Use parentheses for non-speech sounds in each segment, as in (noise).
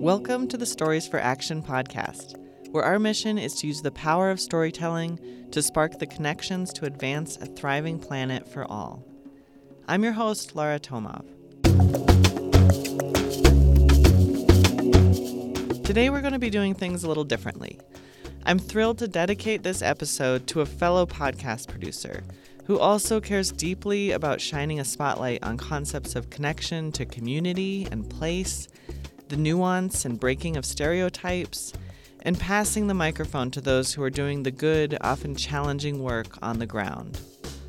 Welcome to the Stories for Action podcast, where our mission is to use the power of storytelling to spark the connections to advance a thriving planet for all. I'm your host, Lara Tomov. Today, we're going to be doing things a little differently. I'm thrilled to dedicate this episode to a fellow podcast producer who also cares deeply about shining a spotlight on concepts of connection to community and place the nuance and breaking of stereotypes, and passing the microphone to those who are doing the good, often challenging work on the ground.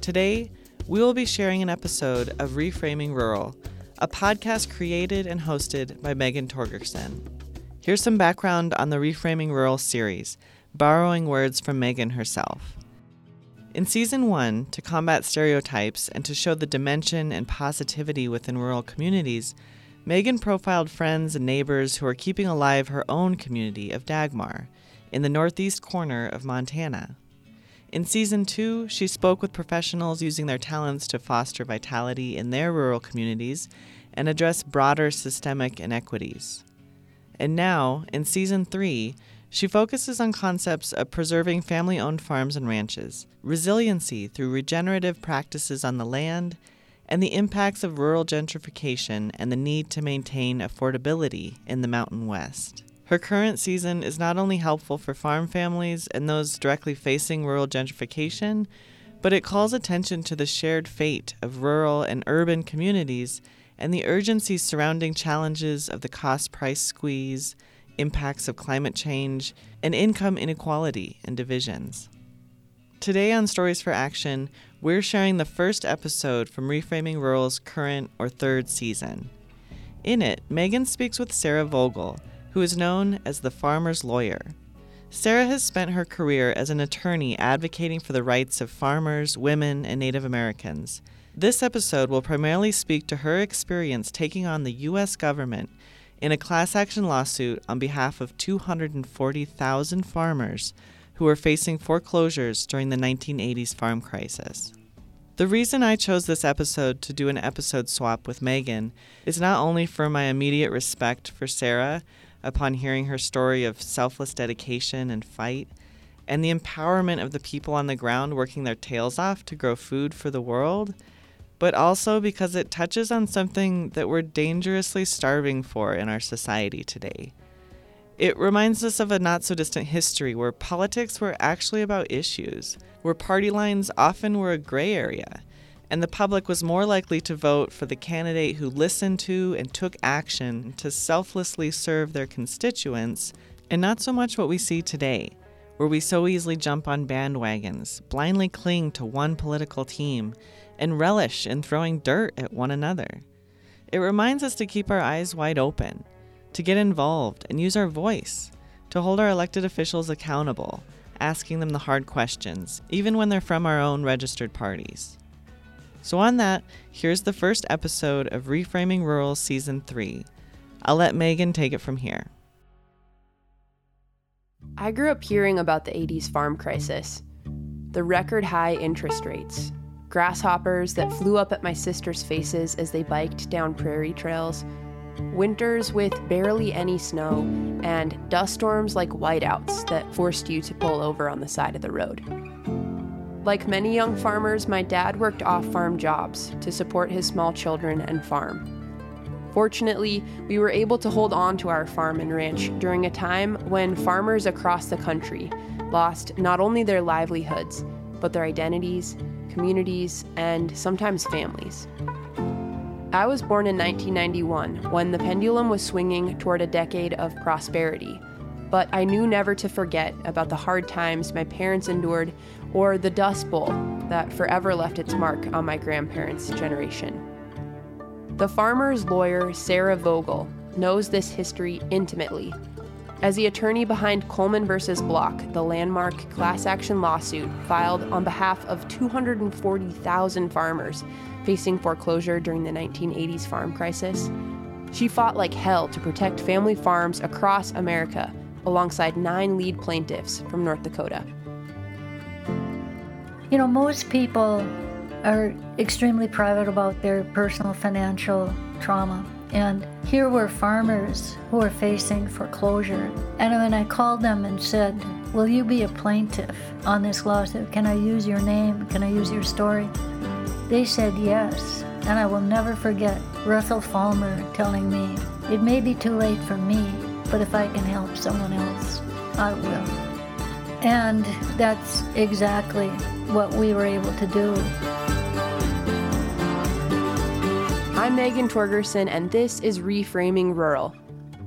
Today, we will be sharing an episode of Reframing Rural, a podcast created and hosted by Megan Torgerson. Here's some background on the Reframing Rural series, borrowing words from Megan herself. In season one, to combat stereotypes and to show the dimension and positivity within rural communities, Megan profiled friends and neighbors who are keeping alive her own community of Dagmar in the northeast corner of Montana. In season two, she spoke with professionals using their talents to foster vitality in their rural communities and address broader systemic inequities. And now, in season three, she focuses on concepts of preserving family owned farms and ranches, resiliency through regenerative practices on the land, and the impacts of rural gentrification and the need to maintain affordability in the Mountain West. Her current season is not only helpful for farm families and those directly facing rural gentrification, but it calls attention to the shared fate of rural and urban communities and the urgency surrounding challenges of the cost price squeeze, impacts of climate change, and income inequality and divisions. Today on Stories for Action, we're sharing the first episode from Reframing Rural's current or third season. In it, Megan speaks with Sarah Vogel, who is known as the farmer's lawyer. Sarah has spent her career as an attorney advocating for the rights of farmers, women, and Native Americans. This episode will primarily speak to her experience taking on the U.S. government in a class action lawsuit on behalf of 240,000 farmers who were facing foreclosures during the 1980s farm crisis. The reason I chose this episode to do an episode swap with Megan is not only for my immediate respect for Sarah upon hearing her story of selfless dedication and fight, and the empowerment of the people on the ground working their tails off to grow food for the world, but also because it touches on something that we're dangerously starving for in our society today. It reminds us of a not so distant history where politics were actually about issues, where party lines often were a gray area, and the public was more likely to vote for the candidate who listened to and took action to selflessly serve their constituents, and not so much what we see today, where we so easily jump on bandwagons, blindly cling to one political team, and relish in throwing dirt at one another. It reminds us to keep our eyes wide open to get involved and use our voice, to hold our elected officials accountable, asking them the hard questions, even when they're from our own registered parties. So, on that, here's the first episode of Reframing Rural Season 3. I'll let Megan take it from here. I grew up hearing about the 80s farm crisis, the record high interest rates, grasshoppers that flew up at my sister's faces as they biked down prairie trails, winters with barely any snow, and dust storms like whiteouts that forced you to pull over on the side of the road. Like many young farmers, my dad worked off farm jobs to support his small children and farm. Fortunately, we were able to hold on to our farm and ranch during a time when farmers across the country lost not only their livelihoods, but their identities, communities, and sometimes families. I was born in 1991 when the pendulum was swinging toward a decade of prosperity, but I knew never to forget about the hard times my parents endured or the Dust Bowl that forever left its mark on my grandparents' generation. The farmer's lawyer, Sarah Vogel, knows this history intimately. As the attorney behind Coleman versus Block, the landmark class action lawsuit filed on behalf of 240,000 farmers facing foreclosure during the 1980s farm crisis. She fought like hell to protect family farms across America alongside nine lead plaintiffs from North Dakota. You know, most people are extremely private about their personal financial trauma. And here were farmers who were facing foreclosure. And when I called them and said, Will you be a plaintiff on this lawsuit? Can I use your name? Can I use your story? They said yes. And I will never forget Russell Falmer telling me, It may be too late for me, but if I can help someone else, I will. And that's exactly what we were able to do. I'm Megan Torgerson, and this is Reframing Rural.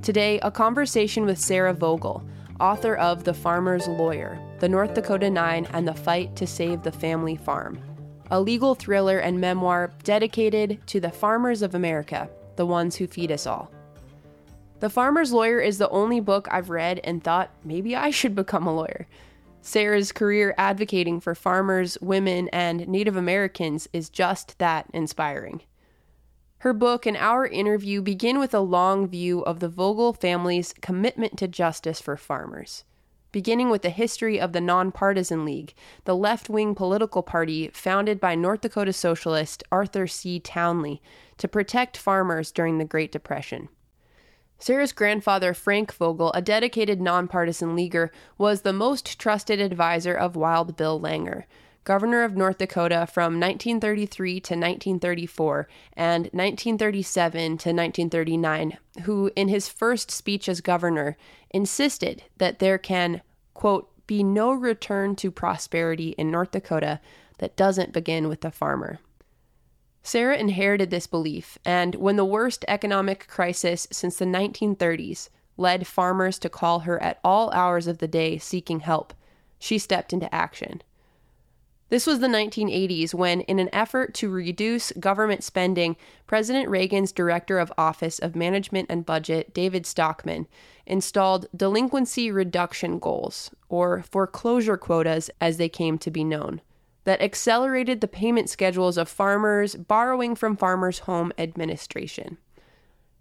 Today, a conversation with Sarah Vogel, author of The Farmer's Lawyer, The North Dakota Nine, and The Fight to Save the Family Farm, a legal thriller and memoir dedicated to the farmers of America, the ones who feed us all. The Farmer's Lawyer is the only book I've read and thought maybe I should become a lawyer. Sarah's career advocating for farmers, women, and Native Americans is just that inspiring. Her book and our interview begin with a long view of the Vogel family's commitment to justice for farmers. Beginning with the history of the Nonpartisan League, the left wing political party founded by North Dakota socialist Arthur C. Townley to protect farmers during the Great Depression. Sarah's grandfather, Frank Vogel, a dedicated nonpartisan leaguer, was the most trusted advisor of Wild Bill Langer, governor of North Dakota from 1933 to 1934 and 1937 to 1939, who, in his first speech as governor, insisted that there can, quote, be no return to prosperity in North Dakota that doesn't begin with the farmer. Sarah inherited this belief, and when the worst economic crisis since the 1930s led farmers to call her at all hours of the day seeking help, she stepped into action. This was the 1980s when, in an effort to reduce government spending, President Reagan's Director of Office of Management and Budget, David Stockman, installed delinquency reduction goals, or foreclosure quotas as they came to be known, that accelerated the payment schedules of farmers borrowing from Farmers Home Administration.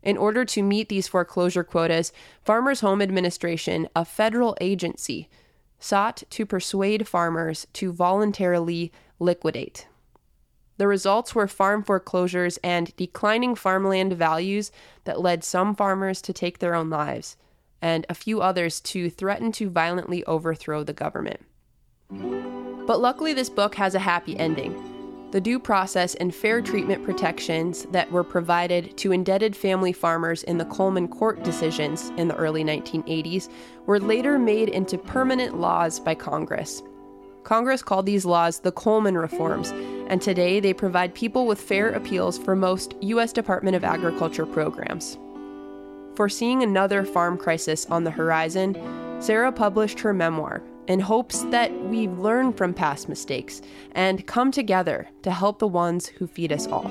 In order to meet these foreclosure quotas, Farmers Home Administration, a federal agency, sought to persuade farmers to voluntarily liquidate. The results were farm foreclosures and declining farmland values that led some farmers to take their own lives, and a few others to threaten to violently overthrow the government. But luckily, this book has a happy ending the due process and fair treatment protections that were provided to indebted family farmers in the Coleman court decisions in the early 1980s were later made into permanent laws by Congress. Congress called these laws the Coleman Reforms, and today they provide people with fair appeals for most U.S. Department of Agriculture programs. Foreseeing another farm crisis on the horizon, Sarah published her memoir, in hopes that we learn from past mistakes and come together to help the ones who feed us all.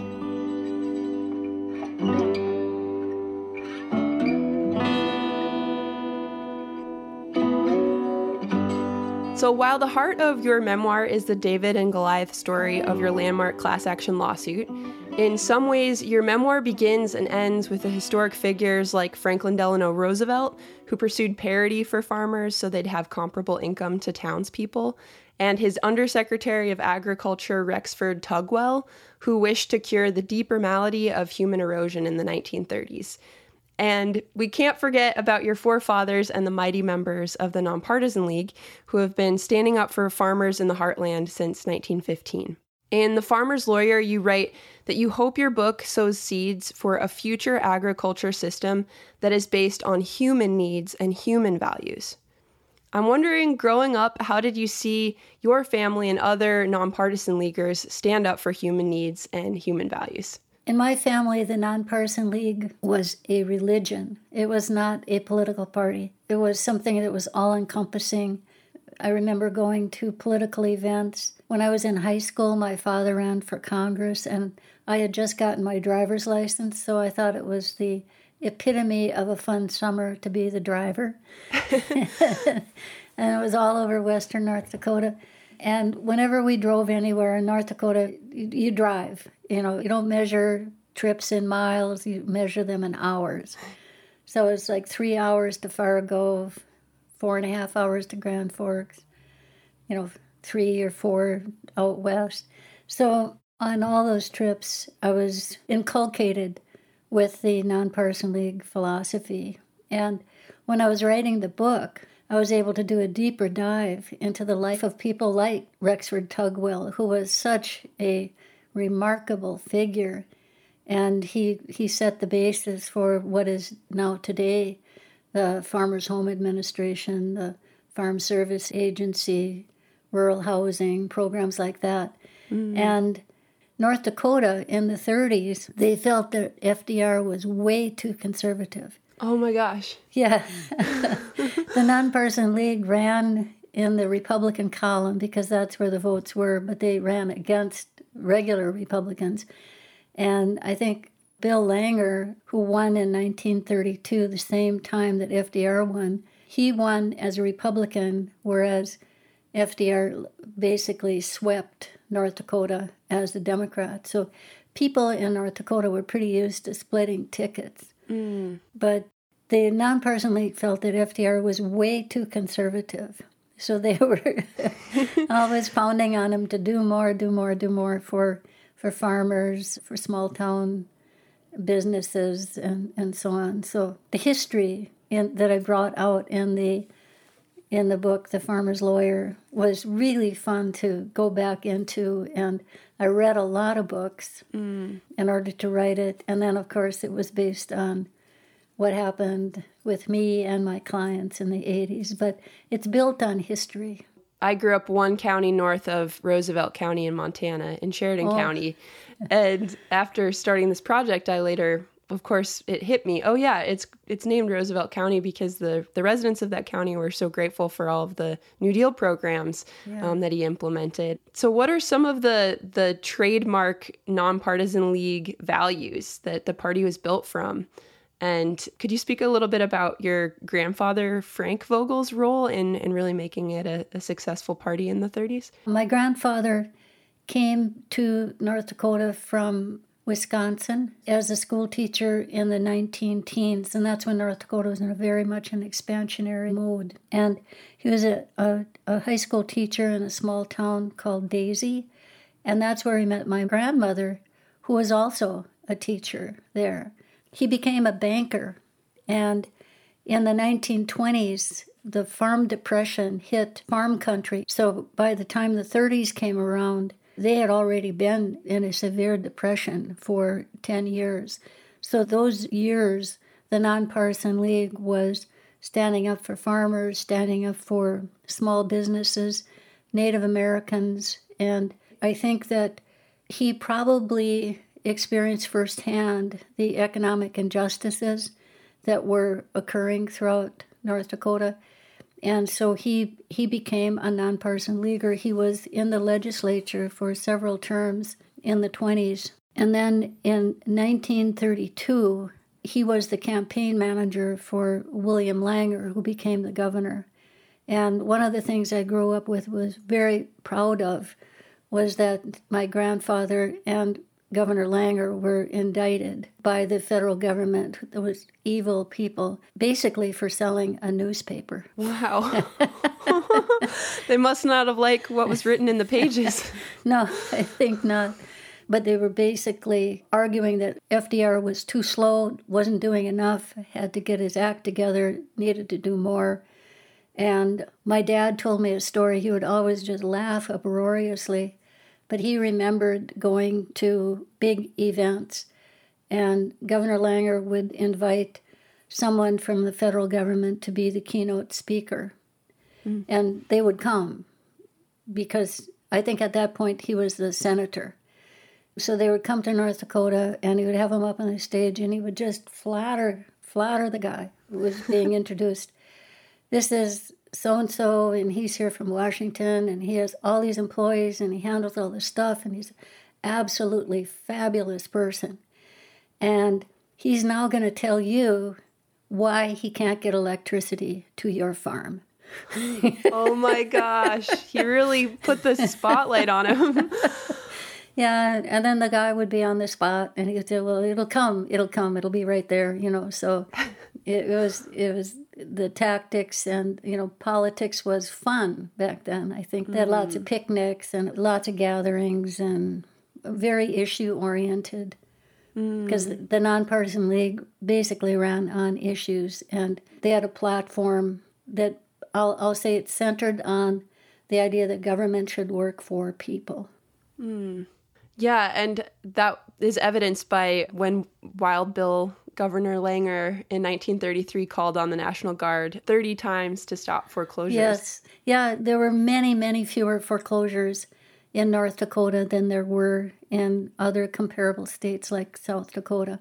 So, while the heart of your memoir is the David and Goliath story of your landmark class action lawsuit, in some ways, your memoir begins and ends with the historic figures like Franklin Delano Roosevelt, who pursued parity for farmers so they'd have comparable income to townspeople, and his Undersecretary of Agriculture, Rexford Tugwell, who wished to cure the deeper malady of human erosion in the 1930s. And we can't forget about your forefathers and the mighty members of the Nonpartisan League who have been standing up for farmers in the heartland since 1915. In The Farmer's Lawyer, you write that you hope your book sows seeds for a future agriculture system that is based on human needs and human values. I'm wondering, growing up, how did you see your family and other nonpartisan leaguers stand up for human needs and human values? In my family, the Nonpartisan League was a religion. It was not a political party. It was something that was all encompassing. I remember going to political events when I was in high school, my father ran for Congress, and I had just gotten my driver's license, so I thought it was the epitome of a fun summer to be the driver. (laughs) and it was all over western North Dakota. And whenever we drove anywhere in North Dakota, you, you drive. You know, you don't measure trips in miles, you measure them in hours. So it's like three hours to Fargo, four and a half hours to Grand Forks, you know, three or four out west. So on all those trips, I was inculcated with the Nonpartisan League philosophy. And when I was writing the book, I was able to do a deeper dive into the life of people like Rexford Tugwell, who was such a remarkable figure. And he, he set the basis for what is now today the Farmers Home Administration, the Farm Service Agency, rural housing, programs like that. Mm. And North Dakota in the 30s, they felt that FDR was way too conservative. Oh my gosh. Yeah. (laughs) the Nonpartisan League ran in the Republican column because that's where the votes were, but they ran against regular Republicans. And I think Bill Langer, who won in 1932, the same time that FDR won, he won as a Republican, whereas FDR basically swept North Dakota as a Democrat. So people in North Dakota were pretty used to splitting tickets. Mm. But the nonpartisan league felt that FDR was way too conservative. So they (laughs) were always pounding on him to do more, do more, do more for for farmers, for small town businesses, and, and so on. So the history in, that I brought out in the in the book, The Farmer's Lawyer, was really fun to go back into. And I read a lot of books mm. in order to write it. And then, of course, it was based on what happened with me and my clients in the 80s. But it's built on history. I grew up one county north of Roosevelt County in Montana, in Sheridan oh. County. And after starting this project, I later of course it hit me oh yeah it's it's named roosevelt county because the the residents of that county were so grateful for all of the new deal programs yeah. um, that he implemented. So what are some of the the trademark nonpartisan league values that the party was built from? And could you speak a little bit about your grandfather frank vogel's role in in really making it a, a successful party in the 30s my grandfather came to north dakota from Wisconsin as a school teacher in the 19 teens, and that's when North Dakota was in a very much an expansionary mode. And he was a, a, a high school teacher in a small town called Dazey, and that's where he met my grandmother, who was also a teacher there. He became a banker, and in the 1920s, the farm depression hit farm country. So by the time the 30s came around, they had already been in a severe depression for 10 years. So, those years, the Nonpartisan League was standing up for farmers, standing up for small businesses, Native Americans. And I think that he probably experienced firsthand the economic injustices that were occurring throughout North Dakota. And so he he became a nonpartisan leaguer. He was in the legislature for several terms in the 20s. And then in 1932, he was the campaign manager for William Langer, who became the governor. And one of the things I grew up with was very proud of was that my grandfather and Governor Langer were indicted by the federal government. Those evil people, basically for selling a newspaper. Wow. (laughs) they must not have liked what was written in the pages. (laughs) no, I think not. But they were basically arguing that FDR was too slow, wasn't doing enough, had to get his act together, needed to do more. And my dad told me a story. He would always just laugh uproariously but he remembered going to big events, and Governor Langer would invite someone from the federal government to be the keynote speaker. Mm. And they would come because I think at that point he was the senator. So they would come to North Dakota and he would have them up on the stage and he would just flatter flatter the guy who was being (laughs) introduced. This is so and so, and he's here from Washington, and he has all these employees, and he handles all this stuff, and he's an absolutely fabulous person. And he's now going to tell you why he can't get electricity to your farm. (laughs) oh my gosh, he really put the spotlight on him. (laughs) yeah, and then the guy would be on the spot, and he'd say, "Well, it'll come, it'll come, it'll be right there," you know. So it was, it was the tactics and you know politics was fun back then. I think they had lots of mm. picnics and lots of gatherings and very issue oriented because mm. the nonpartisan league basically ran on issues and they had a platform that I'll, I'll say it's centered on the idea that government should work for people. Mm. Yeah, and that is evidenced by when Wild Bill Governor Langer in 1933 called on the National Guard 30 times to stop foreclosures. Yes. Yeah, there were many, many fewer foreclosures in North Dakota than there were in other comparable states like South Dakota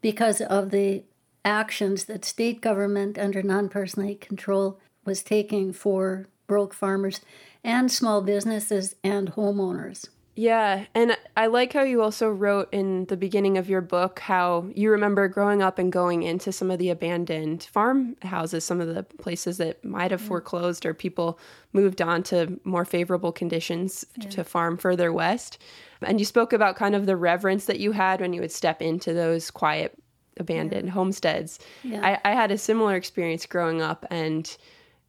because of the actions that state government under nonpartisan control was taking for broke farmers and small businesses and homeowners. Yeah, and I like how you also wrote in the beginning of your book how you remember growing up and going into some of the abandoned farmhouses, some of the places that might have foreclosed or people moved on to more favorable conditions yeah. to farm further west. And you spoke about kind of the reverence that you had when you would step into those quiet abandoned yeah. homesteads. I, I had a similar experience growing up and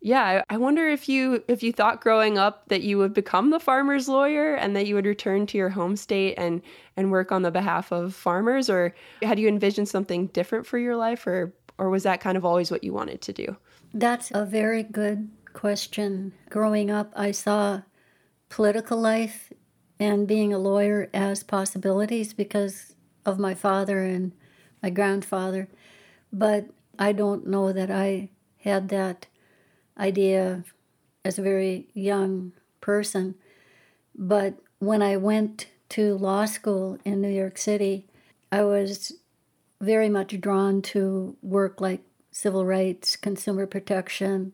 yeah, I wonder if you if you thought growing up that you would become the farmer's lawyer and that you would return to your home state and and work on the behalf of farmers, or had you envisioned something different for your life, or or was that kind of always what you wanted to do? That's a very good question. Growing up, I saw political life and being a lawyer as possibilities because of my father and my grandfather, but I don't know that I had that idea as a very young person. But when I went to law school in New York City, I was very much drawn to work like civil rights, consumer protection,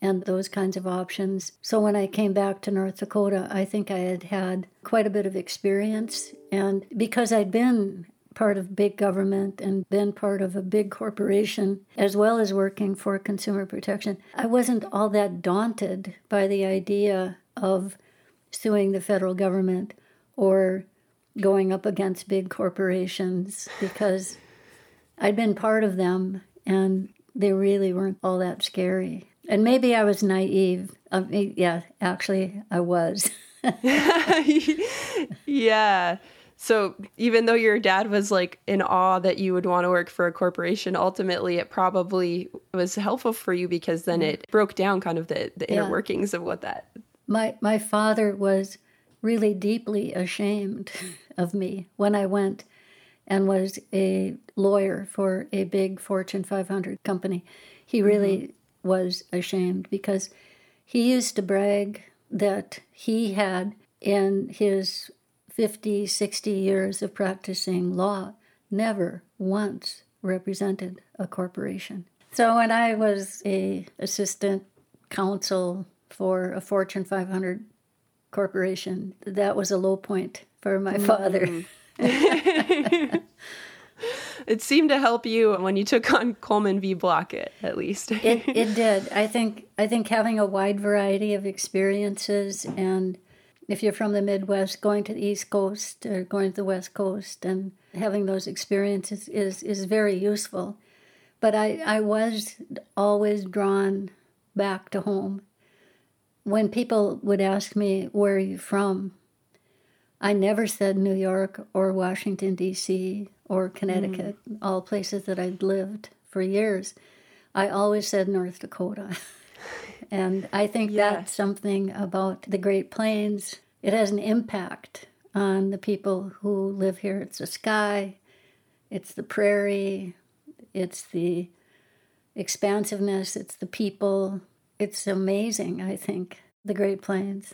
and those kinds of options. So when I came back to North Dakota, I think I had had quite a bit of experience. And because I'd been part of big government and been part of a big corporation, as well as working for consumer protection, I wasn't all that daunted by the idea of suing the federal government or going up against big corporations because I'd been part of them and they really weren't all that scary. And maybe I was naive. I mean, yeah, actually, I was. (laughs) (laughs) yeah. So even though your dad was like in awe that you would want to work for a corporation, ultimately it probably was helpful for you because then it broke down kind of the, the inner workings of what that. My my father was really deeply ashamed (laughs) of me when I went and was a lawyer for a big Fortune 500 company. He really mm-hmm. was ashamed because he used to brag that he had in his 50, 60 years of practicing law, never once represented a corporation. So when I was a assistant counsel for a Fortune 500 corporation, that was a low point for my mm-hmm. father. (laughs) it seemed to help you when you took on Coleman v. Blockett, at least. it, it did. I think I think having a wide variety of experiences and if you're from the Midwest, going to the East Coast or going to the West Coast and having those experiences is, is very useful. But I, I was always drawn back to home. When people would ask me, Where are you from? I never said New York or Washington, D.C. or Connecticut, mm. all places that I'd lived for years. I always said North Dakota. (laughs) And I think yes. that's something about the Great Plains. It has an impact on the people who live here. It's the sky, it's the prairie, it's the expansiveness, it's the people. It's amazing, I think, the Great Plains.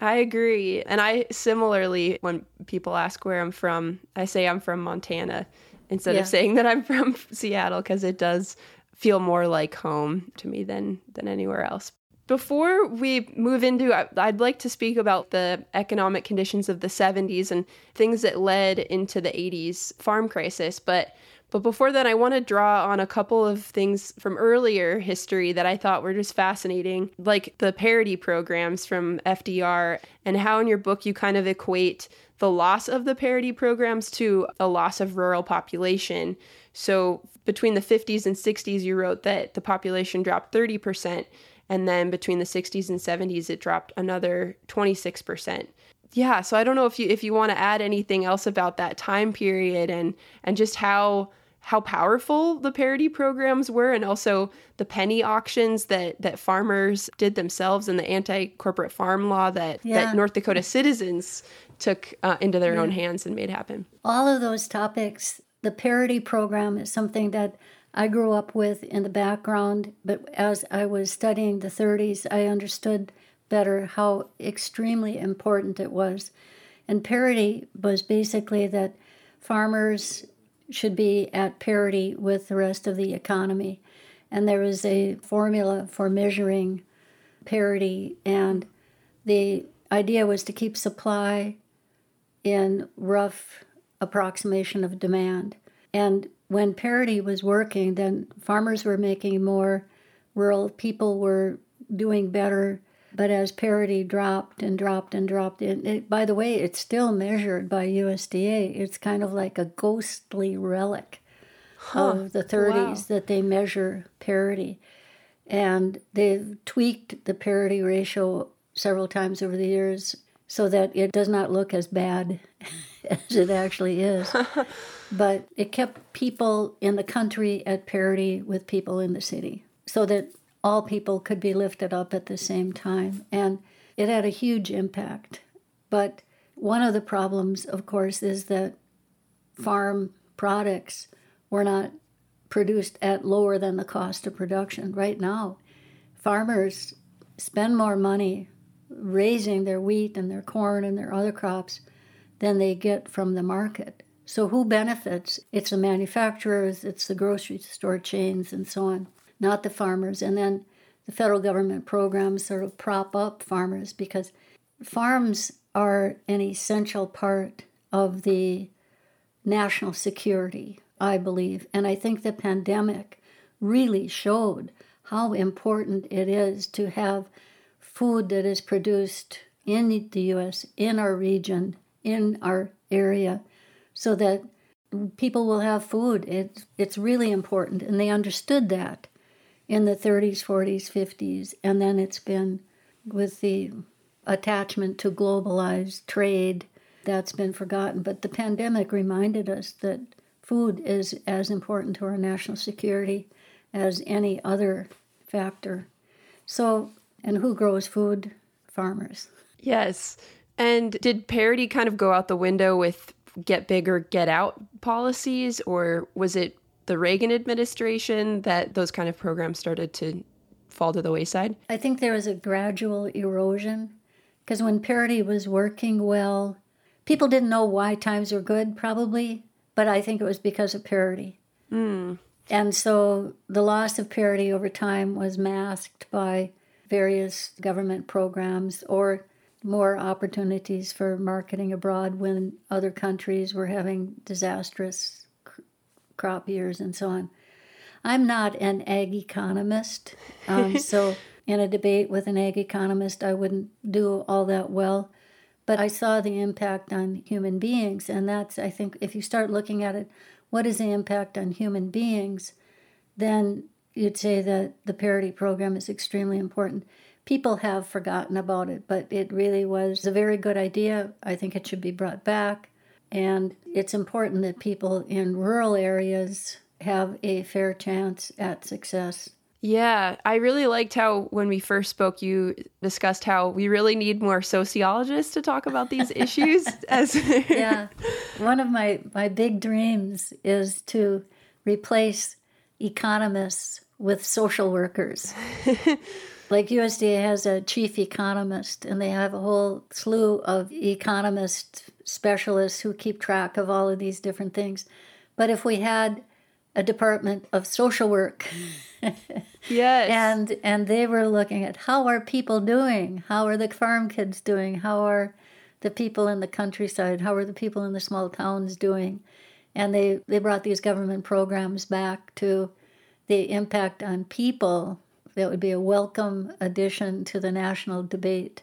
I agree. And I similarly, when people ask where I'm from, I say I'm from Montana instead yeah. of saying that I'm from (laughs) Seattle because it does feel more like home to me than than anywhere else. Before we move into, I'd like to speak about the economic conditions of the 70s and things that led into the 80s farm crisis. But but before that, I want to draw on a couple of things from earlier history that I thought were just fascinating, like the parity programs from FDR, and how in your book you kind of equate the loss of the parity programs to a loss of rural population. So between the 50s and 60s, you wrote that the population dropped 30%, and then between the 60s and 70s, it dropped another 26%. Yeah, so I don't know if you if you want to add anything else about that time period and and just how how powerful the parity programs were and also the penny auctions that that farmers did themselves and the anti-corporate farm law that yeah. that North Dakota citizens took uh, into their yeah. own hands and made happen. All of those topics, the parity program is something that I grew up with in the background, but as I was studying the 30s, I understood better how extremely important it was. And parity was basically that farmers should be at parity with the rest of the economy. And there was a formula for measuring parity, and the idea was to keep supply in rough approximation of demand. And when parity was working, then farmers were making more, rural people were doing better, but as parity dropped and dropped and dropped, it, it, by the way, it's still measured by USDA. It's kind of like a ghostly relic huh. of the 30s wow. that they measure parity. And they've tweaked the parity ratio several times over the years so that it does not look as bad (laughs) (laughs) as it actually is. (laughs) but it kept people in the country at parity with people in the city so that all people could be lifted up at the same time. And it had a huge impact. But one of the problems, of course, is that farm products were not produced at lower than the cost of production. Right now, farmers spend more money raising their wheat and their corn and their other crops than they get from the market. So, who benefits? It's the manufacturers, it's the grocery store chains, and so on not the farmers. And then the federal government programs sort of prop up farmers because farms are an essential part of the national security, I believe. And I think the pandemic really showed how important it is to have food that is produced in the US, in our region, in our area, so that people will have food. It, it's really important. And they understood that in the 30s, 40s, 50s, and then it's been with the attachment to globalized trade that's been forgotten. But the pandemic reminded us that food is as important to our national security as any other factor. So, and who grows food? Farmers. Yes. And did parity kind of go out the window with get bigger, get out policies, or was it the Reagan administration that those kind of programs started to fall to the wayside? I think there was a gradual erosion because when parity was working well, people didn't know why times were good, probably, but I think it was because of parity. Mm. And so the loss of parity over time was masked by various government programs or more opportunities for marketing abroad when other countries were having disastrous crop years and so on. I'm not an ag economist, um, (laughs) so in a debate with an ag economist, I wouldn't do all that well. But I saw the impact on human beings, and that's, I think, if you start looking at it, what is the impact on human beings, then you'd say that the parity program is extremely important. People have forgotten about it, but it really was a very good idea. I think it should be brought back. And it's important that people in rural areas have a fair chance at success. Yeah, I really liked how when we first spoke, you discussed how we really need more sociologists to talk about these (laughs) issues. As (laughs) yeah, one of my my big dreams is to replace economists with social workers. (laughs) like USDA has a chief economist, and they have a whole slew of economist specialists who keep track of all of these different things. But if we had a department of social work, (laughs) yes, and and they were looking at how are people doing, how are the farm kids doing, how are the people in the countryside, how are the people in the small towns doing, and they they brought these government programs back to the impact on people. That would be a welcome addition to the national debate.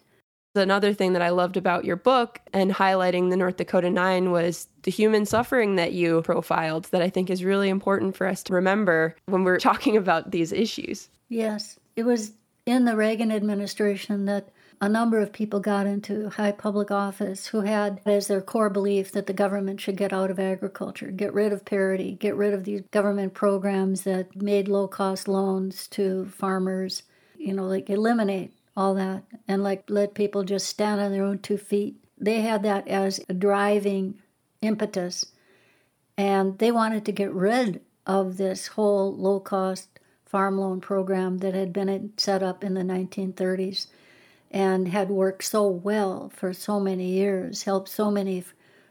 Another thing that I loved about your book and highlighting the North Dakota Nine was the human suffering that you profiled, that I think is really important for us to remember when we're (laughs) talking about these issues. Yes. It was in the Reagan administration that a number of people got into high public office who had as their core belief that the government should get out of agriculture, get rid of parity, get rid of these government programs that made low cost loans to farmers, you know, like eliminate all that and like let people just stand on their own two feet. They had that as a driving impetus and they wanted to get rid of this whole low cost farm loan program that had been set up in the 1930s and had worked so well for so many years, helped so many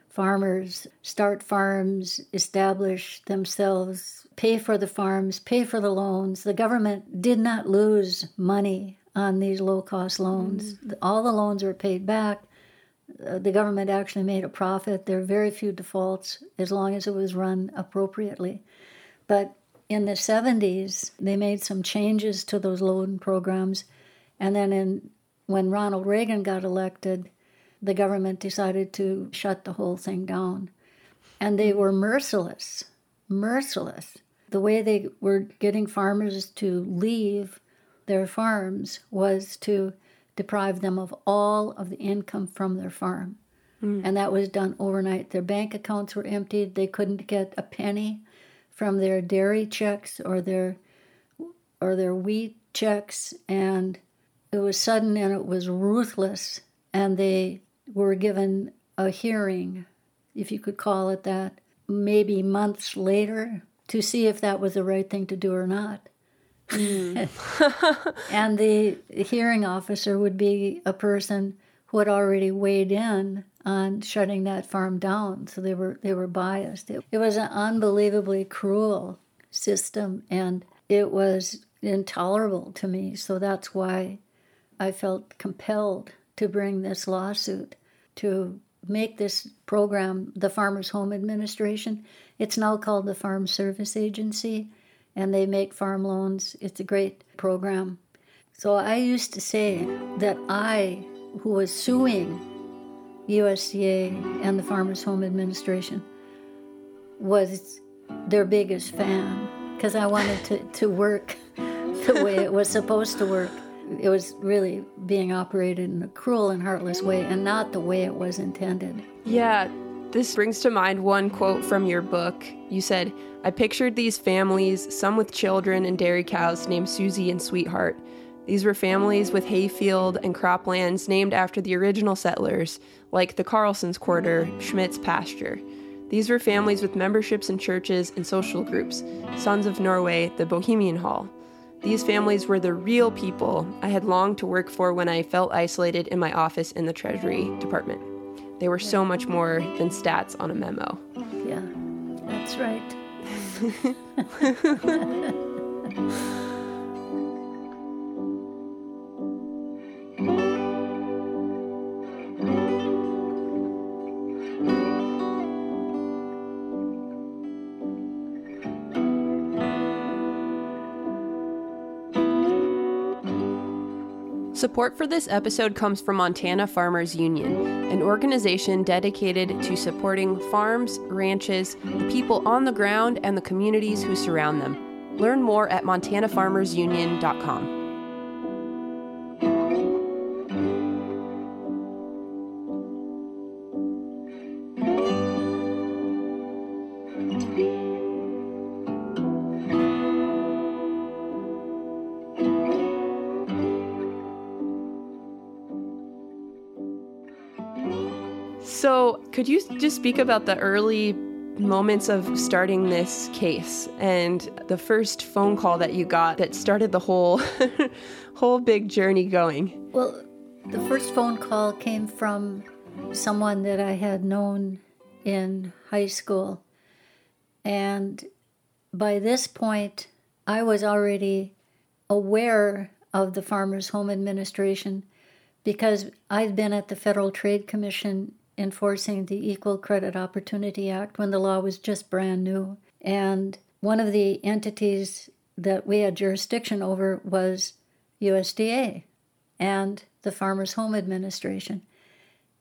farmers start farms, establish themselves, pay for the farms, pay for the loans. The government did not lose money on these low cost loans. Mm. All the loans were paid back. Uh, the government actually made a profit. There are very few defaults as long as it was run appropriately. But in the 70s, they made some changes to those loan programs. And then in when Ronald Reagan got elected, the government decided to shut the whole thing down. And they were merciless, merciless. The way they were getting farmers to leave their farms was to deprive them of all of the income from their farm. Mm. And that was done overnight. Their bank accounts were emptied. They couldn't get a penny from their dairy checks or their or their wheat checks and it was sudden and it was ruthless, and they were given a hearing, if you could call it that, maybe months later to see if that was the right thing to do or not. Mm. (laughs) and the hearing officer would be a person who had already weighed in on shutting that farm down, so they were they were biased. It, it was an unbelievably cruel system, and it was intolerable to me. So that's why I felt compelled to bring this lawsuit to make this program the Farmers Home Administration. It's now called the Farm Service Agency, and they make farm loans. It's a great program. So I used to say that I, who was suing USDA and the Farmers Home Administration, was their biggest fan because I wanted to, to work (laughs) the way it was supposed to work it was really being operated in a cruel and heartless way and not the way it was intended. Yeah, this brings to mind one quote from your book. You said, I pictured these families, some with children and dairy cows named Susie and Sweetheart. These were families with hayfield and croplands named after the original settlers, like the Carlson's Quarter, Schmidt's Pasture. These were families with memberships in churches and social groups, Sons of Norway, the Bohemian Hall. These families were the real people I had longed to work for when I felt isolated in my office in the Treasury Department. They were so much more than stats on a memo. Yeah, that's right. (laughs) Support for this episode comes from Montana Farmers Union, an organization dedicated to supporting farms, ranches, the people on the ground, and the communities who surround them. Learn more at montanafarmersunion.com. could you just speak about the early moments of starting this case and the first phone call that you got that started the whole (laughs) whole big journey going? Well, the first phone call came from someone that I had known in high school. And by this point, I was already aware of the Farmers Home Administration because I'd been at the Federal Trade Commission enforcing the Equal Credit Opportunity Act when the law was just brand new. And one of the entities that we had jurisdiction over was USDA and the Farmers Home Administration.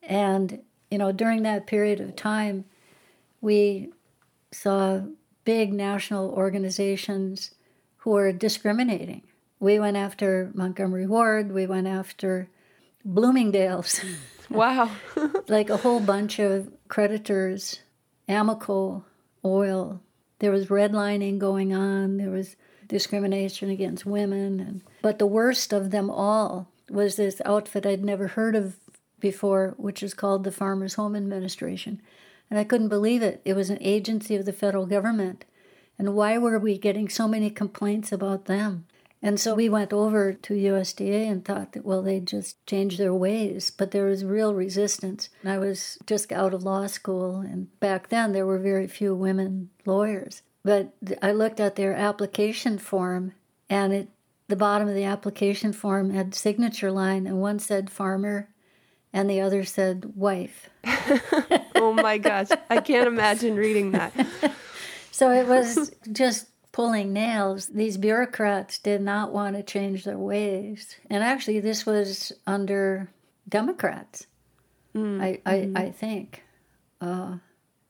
And, you know, during that period of time, we saw big national organizations who were discriminating. We went after Montgomery Ward, we went after Bloomingdale's. (laughs) Wow. (laughs) like a whole bunch of creditors, Amoco, oil. There was redlining going on. There was discrimination against women. And, but the worst of them all was this outfit I'd never heard of before, which is called the Farmers Home Administration. And I couldn't believe it. It was an agency of the federal government. And why were we getting so many complaints about them? And so we went over to USDA and thought that, well, they'd just change their ways. But there was real resistance. I was just out of law school, and back then there were very few women lawyers. But I looked at their application form, and at the bottom of the application form had signature line, and one said farmer, and the other said wife. (laughs) oh my gosh, I can't imagine reading that. (laughs) so it was just pulling nails. These bureaucrats did not want to change their ways. And actually, this was under Democrats, mm, I, I, mm-hmm. I, think. Uh,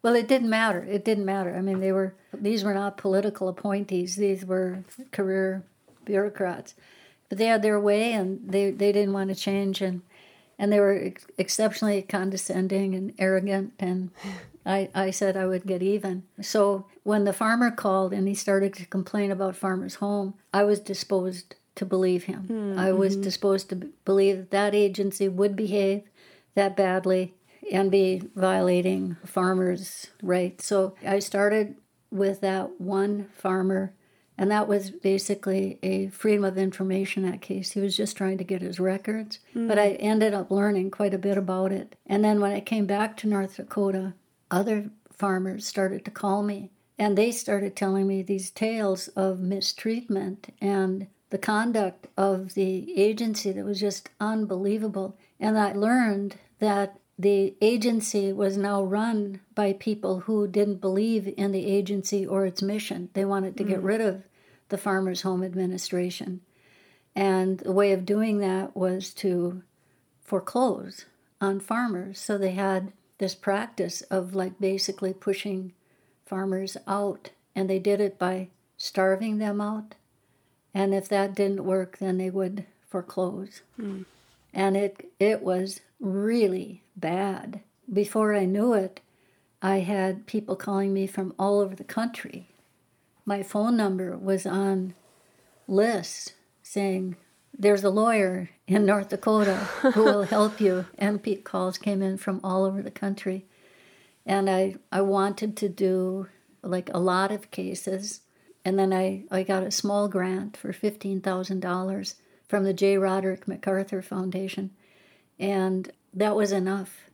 well, it didn't matter. It didn't matter. I mean, they were these were not political appointees. These were career bureaucrats, but they had their way, and they, they didn't want to change. And and they were ex- exceptionally condescending and arrogant and (laughs) I, I said I would get even. So when the farmer called and he started to complain about Farmer's Home, I was disposed to believe him. Mm-hmm. I was disposed to believe that that agency would behave that badly and be violating farmers' rights. So I started with that one farmer and that was basically a Freedom of Information Act case. He was just trying to get his records. Mm. But I ended up learning quite a bit about it. And then when I came back to North Dakota, other farmers started to call me. And they started telling me these tales of mistreatment and the conduct of the agency that was just unbelievable. And I learned that the agency was now run by people who didn't believe in the agency or its mission. They wanted to get mm. rid of the Farmers Home Administration. And the way of doing that was to foreclose on farmers. So they had this practice of like basically pushing farmers out. And they did it by starving them out. And if that didn't work, then they would foreclose. Mm. And it, it was really bad. Before I knew it, I had people calling me from all over the country my phone number was on lists saying, There's a lawyer in North Dakota who will (laughs) help you. And Pete calls came in from all over the country. And I, I wanted to do like a lot of cases. And then I, I got a small grant for $15,000 from the J. Roderick MacArthur Foundation. And that was enough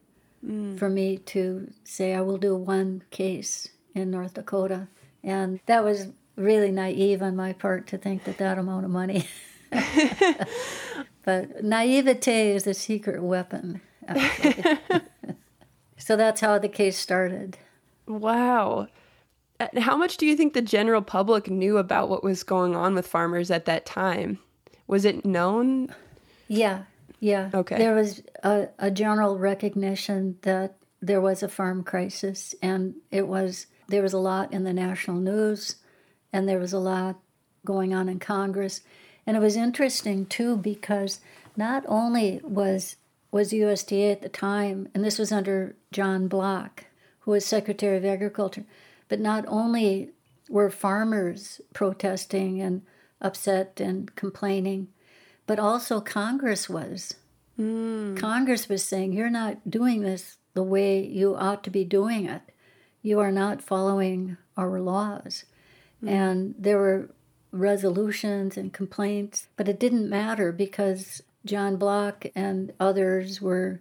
mm. for me to say, I will do one case in North Dakota. And that was really naive on my part to think that that amount of money. (laughs) (laughs) but naivete is a secret weapon. (laughs) so that's how the case started. Wow. Uh, how much do you think the general public knew about what was going on with farmers at that time? Was it known? Yeah, yeah. Okay. There was a, a general recognition that there was a farm crisis, and it was there was a lot in the national news, and there was a lot going on in Congress. And it was interesting too because not only was was USDA at the time, and this was under John Block, who was Secretary of Agriculture, but not only were farmers protesting and upset and complaining, but also Congress was. Mm. Congress was saying, You're not doing this the way you ought to be doing it you are not following our laws. Mm-hmm. And there were resolutions and complaints, but it didn't matter because John Block and others were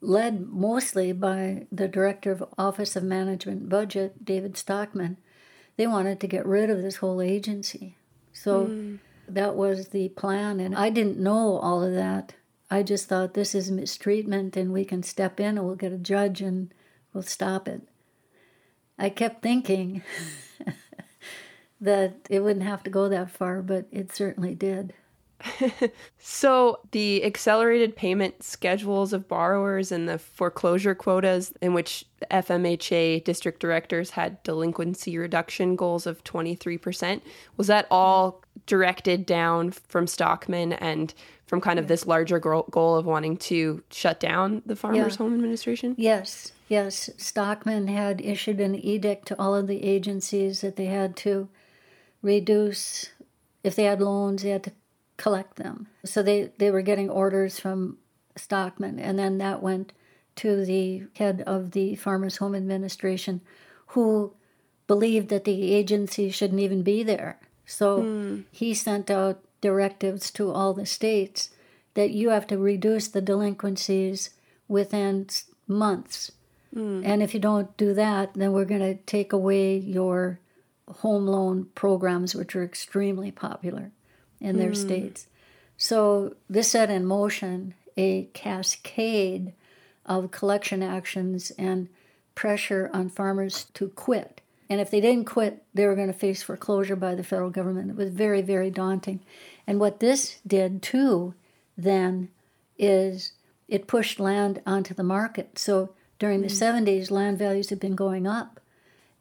led mostly by the director of Office of Management Budget, David Stockman. They wanted to get rid of this whole agency. So mm. that was the plan. And I didn't know all of that. I just thought this is mistreatment and we can step in and we'll get a judge and we'll stop it. I kept thinking (laughs) that it wouldn't have to go that far, but it certainly did. (laughs) so, the accelerated payment schedules of borrowers and the foreclosure quotas, in which FMHA district directors had delinquency reduction goals of 23%, was that all directed down from Stockman and from kind of this larger goal of wanting to shut down the Farmers Yeah. Home Administration? Yes, yes. Stockman had issued an edict to all of the agencies that they had to reduce, if they had loans, they had to collect them. So they, they were getting orders from Stockman, and then that went to the head of the Farmers Home Administration, who believed that the agency shouldn't even be there. So hmm. he sent out directives to all the states that you have to reduce the delinquencies within months. Hmm. And if you don't do that, then we're going to take away your home loan programs, which are extremely popular in their hmm. states. So this set in motion a cascade of collection actions and pressure on farmers to quit. And if they didn't quit, they were going to face foreclosure by the federal government. It was very, very daunting. And what this did too, then, is it pushed land onto the market. So during the hmm. 70s, land values had been going up.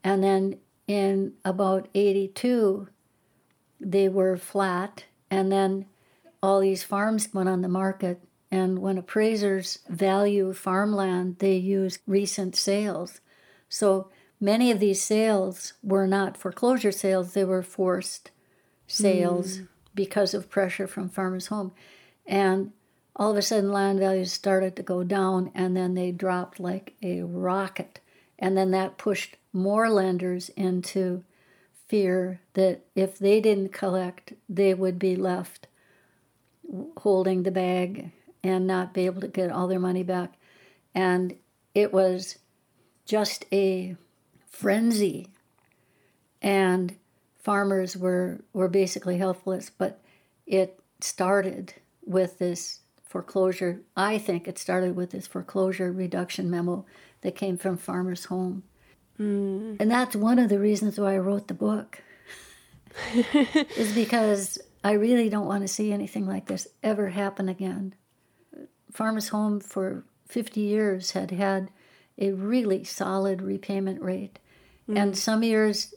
And then in about 82, they were flat. And then all these farms went on the market. And when appraisers value farmland, they use recent sales. So many of these sales were not foreclosure sales, they were forced sales hmm. because of pressure from farmers' home. And all of a sudden, land values started to go down and then they dropped like a rocket. And then that pushed more lenders into fear that if they didn't collect, they would be left holding the bag and not be able to get all their money back. And it was just a frenzy. And farmers were, were basically helpless. But it started with this foreclosure. I think it started with this foreclosure reduction memo that came from Farmers Home. Mm. And that's one of the reasons why I wrote the book. (laughs) is because I really don't want to see anything like this ever happen again. Farmers Home for 50 years had had a really solid repayment rate. Mm. And some years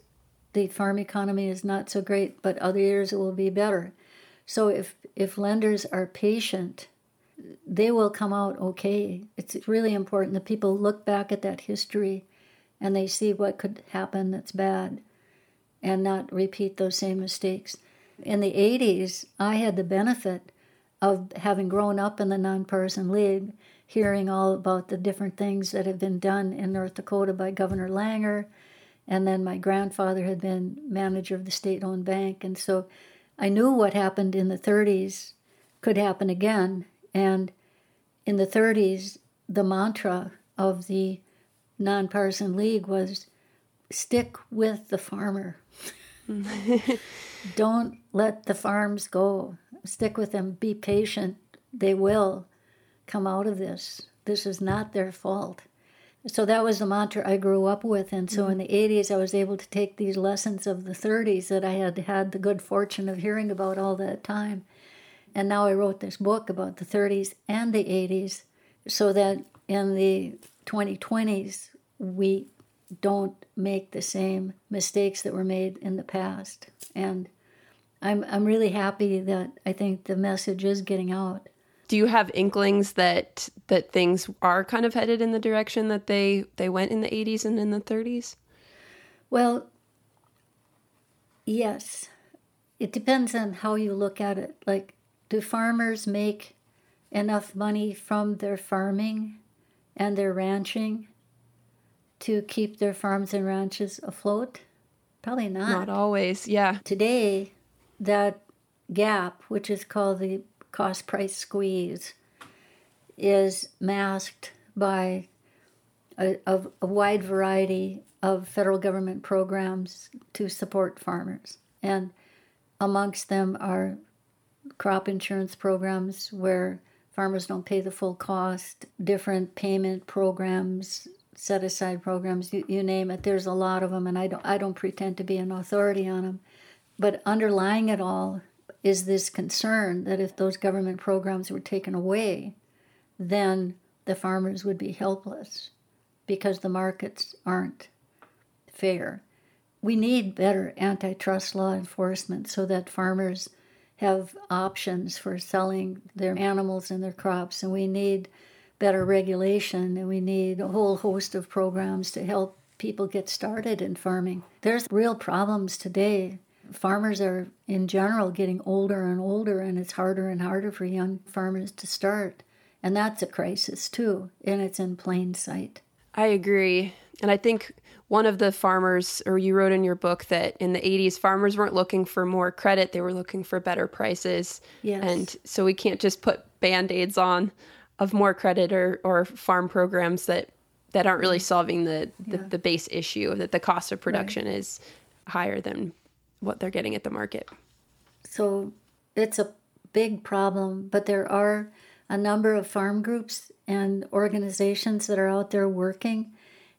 the farm economy is not so great, but other years it will be better. So if if lenders are patient, they will come out okay. It's really important that people look back at that history and they see what could happen that's bad and not repeat those same mistakes. In the 80s, I had the benefit of having grown up in the nonpartisan league, hearing all about the different things that had been done in North Dakota by Governor Langer. And then my grandfather had been manager of the state owned bank. And so I knew what happened in the 30s could happen again. And in the 30s, the mantra of the nonpartisan league was stick with the farmer. (laughs) Don't let the farms go. Stick with them. Be patient. They will come out of this. This is not their fault. So that was the mantra I grew up with. And so in the mm-hmm. 80s, I was able to take these lessons of the 30s that I had had the good fortune of hearing about all that time. And now I wrote this book about the 30s and the 80s so that in the 2020s, we don't make the same mistakes that were made in the past. And I'm, I'm really happy that I think the message is getting out. Do you have inklings that that things are kind of headed in the direction that they they went in the 80s and in the 30s? Well, yes. It depends on how you look at it. Like, do farmers make enough money from their farming and their ranching to keep their farms and ranches afloat? Probably Not Not always. Yeah. Today, that gap, which is called the cost price squeeze, is masked by a, a, a wide variety of federal government programs to support farmers. And amongst them are crop insurance programs where farmers don't pay the full cost, different payment programs, set aside programs, you, you name it. There's a lot of them, and I don't, I don't pretend to be an authority on them. But underlying it all is this concern that if those government programs were taken away, then the farmers would be helpless because the markets aren't fair. We need better antitrust law enforcement so that farmers have options for selling their animals and their crops, and we need better regulation, and we need a whole host of programs to help people get started in farming. There's real problems today. Farmers are, in general, getting older and older, and it's harder and harder for young farmers to start. And that's a crisis, too, and it's in plain sight. I agree. And I think one of the farmers, or you wrote in your book that in the 80s, farmers weren't looking for more credit, they were looking for better prices. Yes. And so we can't just put band aids on of more credit or, or farm programs that, that aren't really mm-hmm. solving the, the, Yeah. the base issue that the cost of production is higher than what they're getting at the market. So it's a big problem, but there are a number of farm groups and organizations that are out there working.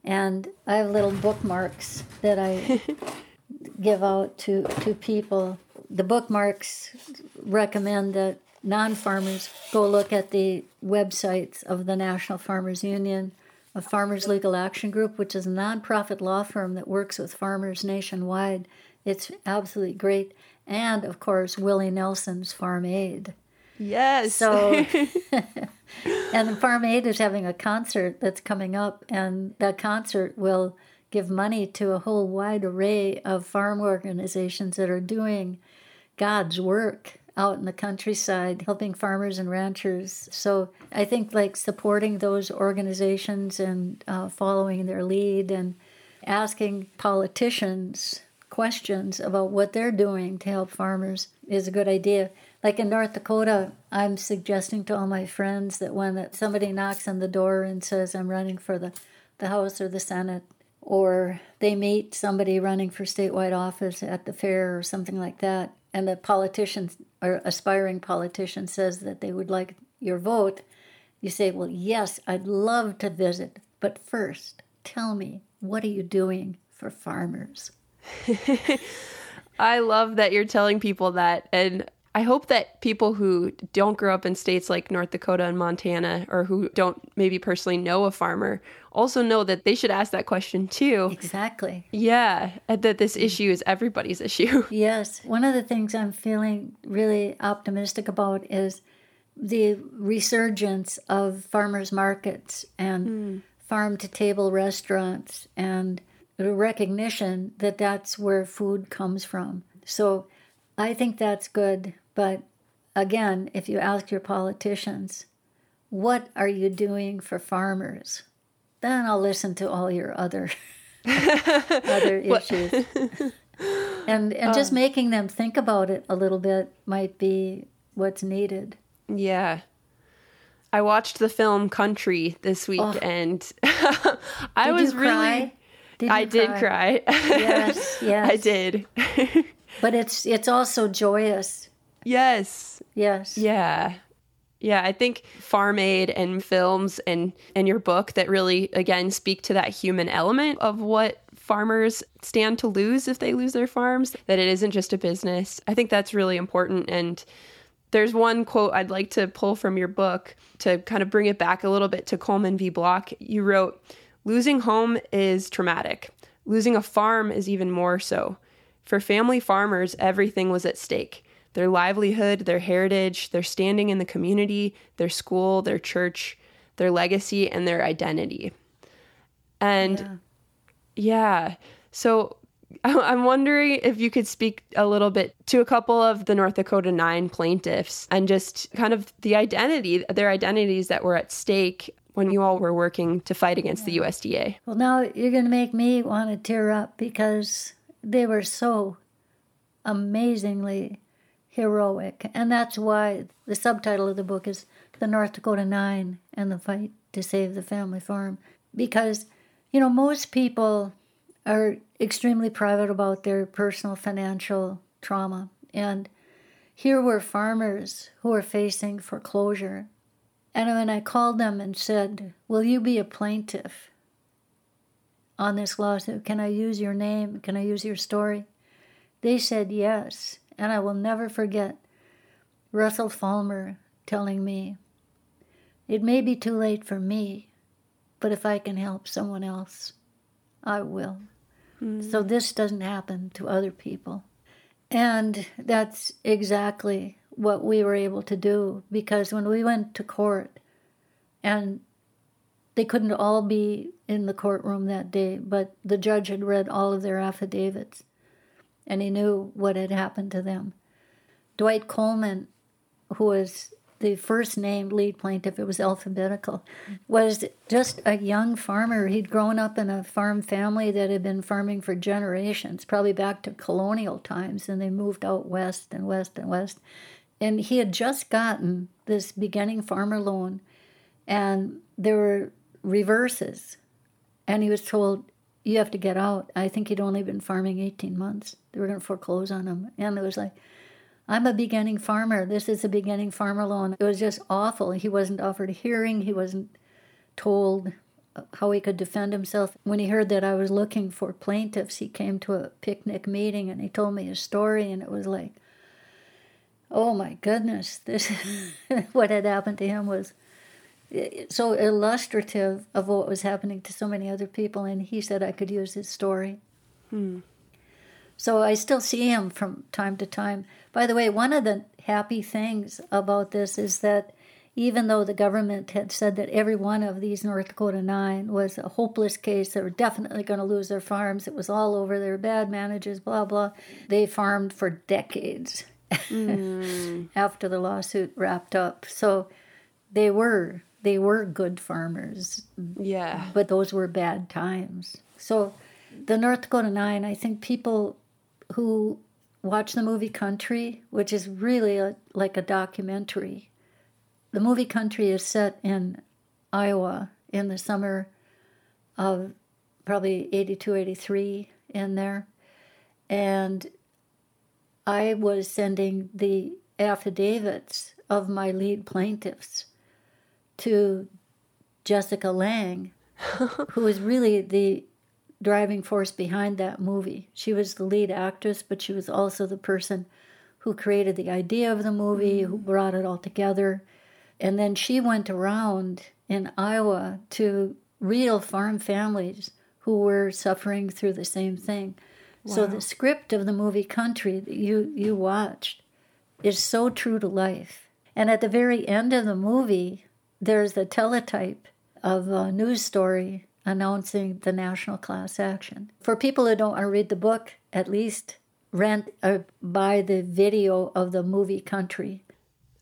And I have little bookmarks that I (laughs) give out to, to people. The bookmarks recommend that non farmers go look at the websites of the National Farmers Union, of Farmers Legal Action Group, which is a nonprofit law firm that works with farmers nationwide. It's absolutely great. And of course, Willie Nelson's Farm Aid. Yes. So, (laughs) (laughs) and Farm Aid is having a concert that's coming up, and that concert will give money to a whole wide array of farm organizations that are doing God's work out in the countryside, helping farmers and ranchers. So I think like supporting those organizations and uh, following their lead and asking politicians questions about what they're doing to help farmers is a good idea. Like in North Dakota, I'm suggesting to all my friends that when somebody knocks on the door and says, I'm running for the, the House or the Senate, or they meet somebody running for statewide office at the fair or something like that, and the politician or aspiring politician says that they would like your vote, you say, Well, yes, I'd love to visit, but first, tell me, what are you doing for farmers? (laughs) I love that you're telling people that. And I hope that people who don't grow up in states like North Dakota and Montana, or who don't maybe personally know a farmer, also know that they should ask that question too. Exactly. Yeah, that this issue is everybody's issue. (laughs) Yes. One of the things I'm feeling really optimistic about is the resurgence of farmers markets and hmm. farm to table restaurants and the recognition that that's where food comes from. So I think that's good. But again, if you ask your politicians, what are you doing for farmers? Then I'll listen to all your other (laughs) other issues. (laughs) and and just um. making them think about it a little bit might be what's needed. Yeah. I watched the film Country this week and (laughs) I was really? Did I you did cry. Yes, yes. I did. But it's it's also joyous. Yes. Yes. Yeah. Yeah, I think Farm Aid and films and and your book that really again speak to that human element of what farmers stand to lose if they lose their farms, that it isn't just a business. I think that's really important and there's one quote I'd like to pull from your book to kind of bring it back a little bit to Coleman v. Block. You wrote, Losing home is traumatic. Losing a farm is even more so. For family farmers, everything was at stake their livelihood, their heritage, their standing in the community, their school, their church, their legacy, and their identity. And yeah, so I- (laughs) I'm wondering if you could speak a little bit to a couple of the North Dakota Nine plaintiffs and just kind of the identity, their identities that were at stake when you all were working to fight against the USDA. Well, now you're going to make me want to tear up because they were so amazingly heroic. And that's why the subtitle of the book is The North Dakota Nine and the Fight to Save the Family Farm. Because, you know, most people are extremely private about their personal financial trauma. And here were farmers who were facing foreclosure. And when I called them and said, Will you be a plaintiff on this lawsuit? Can I use your name? Can I use your story? They said yes. And I will never forget Russell Falmer telling me, It may be too late for me, but if I can help someone else, I will. So mm. this doesn't happen to other people. And that's exactly what we were able to do because when we went to court and they couldn't all be in the courtroom that day, but the judge had read all of their affidavits and he knew what had happened to them. Dwight Coleman, who was the first named lead plaintiff, it was alphabetical, was just a young farmer. He'd grown up in a farm family that had been farming for generations, probably back to colonial times, and they moved out west and west and west. And he had just gotten this beginning farmer loan, and there were reverses. And he was told, You have to get out. I think he'd only been farming 18 months. They were going to foreclose on him. And it was like, I'm a beginning farmer. This is a beginning farmer loan. It was just awful. He wasn't offered a hearing. He wasn't told how he could defend himself. When he heard that I was looking for plaintiffs, he came to a picnic meeting and he told me his story, and it was like, oh my goodness, this (laughs) what had happened to him was so illustrative of what was happening to so many other people. And he said I could use his story. Hmm. So I still see him from time to time. By the way, one of the happy things about this is that even though the government had said that every one of these North Dakota Nine was a hopeless case, they were definitely going to lose their farms, it was all over, they were bad managers, blah, blah, they farmed for decades Mm. (laughs) after the lawsuit wrapped up. So they were they were good farmers, Yeah. but those were bad times. So the North Dakota Nine, I think people who watch the movie Country, which is really a, like a documentary, the movie Country is set in Iowa in the summer of probably 82, 83 in there. And I was sending the affidavits of my lead plaintiffs to Jessica Lange, (laughs) who was really the driving force behind that movie. She was the lead actress, but she was also the person who created the idea of the movie, who mm. brought it all together. And then she went around in Iowa to real farm families who were suffering through the same thing. So the script of the movie Country that you, you watched is so true to life. And at the very end of the movie, there's a teletype of a news story announcing the national class action. For people who don't want to read the book, at least rent or buy the video of the movie Country.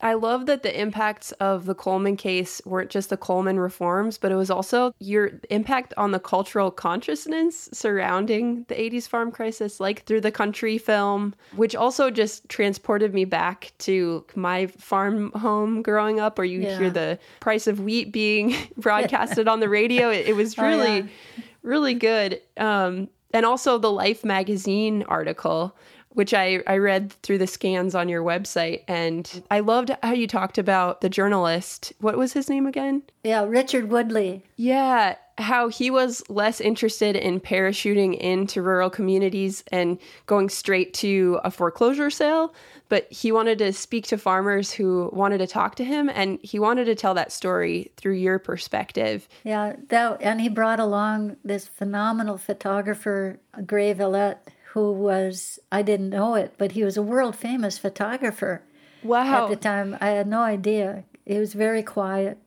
I love that the impacts of the Coleman case weren't just the Coleman reforms, but it was also your impact on the cultural consciousness surrounding the 80s farm crisis, like through the country film, which also just transported me back to my farm home growing up, where you Yeah. hear the price of wheat being (laughs) broadcasted on the radio. It, it was (laughs) Oh, really, yeah. really good. Um, and also the Life magazine article, which I, I read through the scans on your website. And I loved how you talked about the journalist. What was his name again? Yeah, Richard Woodley. Yeah, how he was less interested in parachuting into rural communities and going straight to a foreclosure sale, but he wanted to speak to farmers who wanted to talk to him and he wanted to tell that story through your perspective. Yeah, that, and he brought along this phenomenal photographer, Grey Villet, who was, I didn't know it, but he was a world famous photographer Wow. at the time. I had no idea. He was very quiet.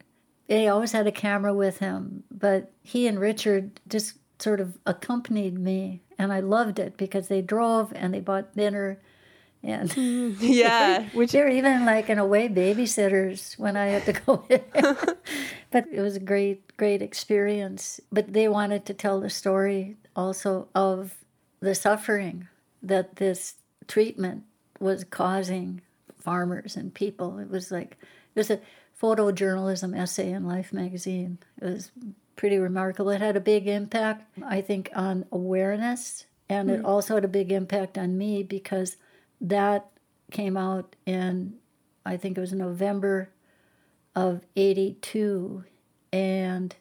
He always had a camera with him, but he and Richard just sort of accompanied me, and I loved it because they drove and they bought dinner. And (laughs) yeah, (laughs) which they were even like in a way babysitters when I had to go (laughs) in. but it was a great, great experience. But they wanted to tell the story also of the suffering that this treatment was causing farmers and people. It was like it was a photojournalism essay in Life magazine. It was pretty remarkable. It had a big impact, I think, on awareness, and it hmm. also had a big impact on me because that came out in I think it was November of 82 and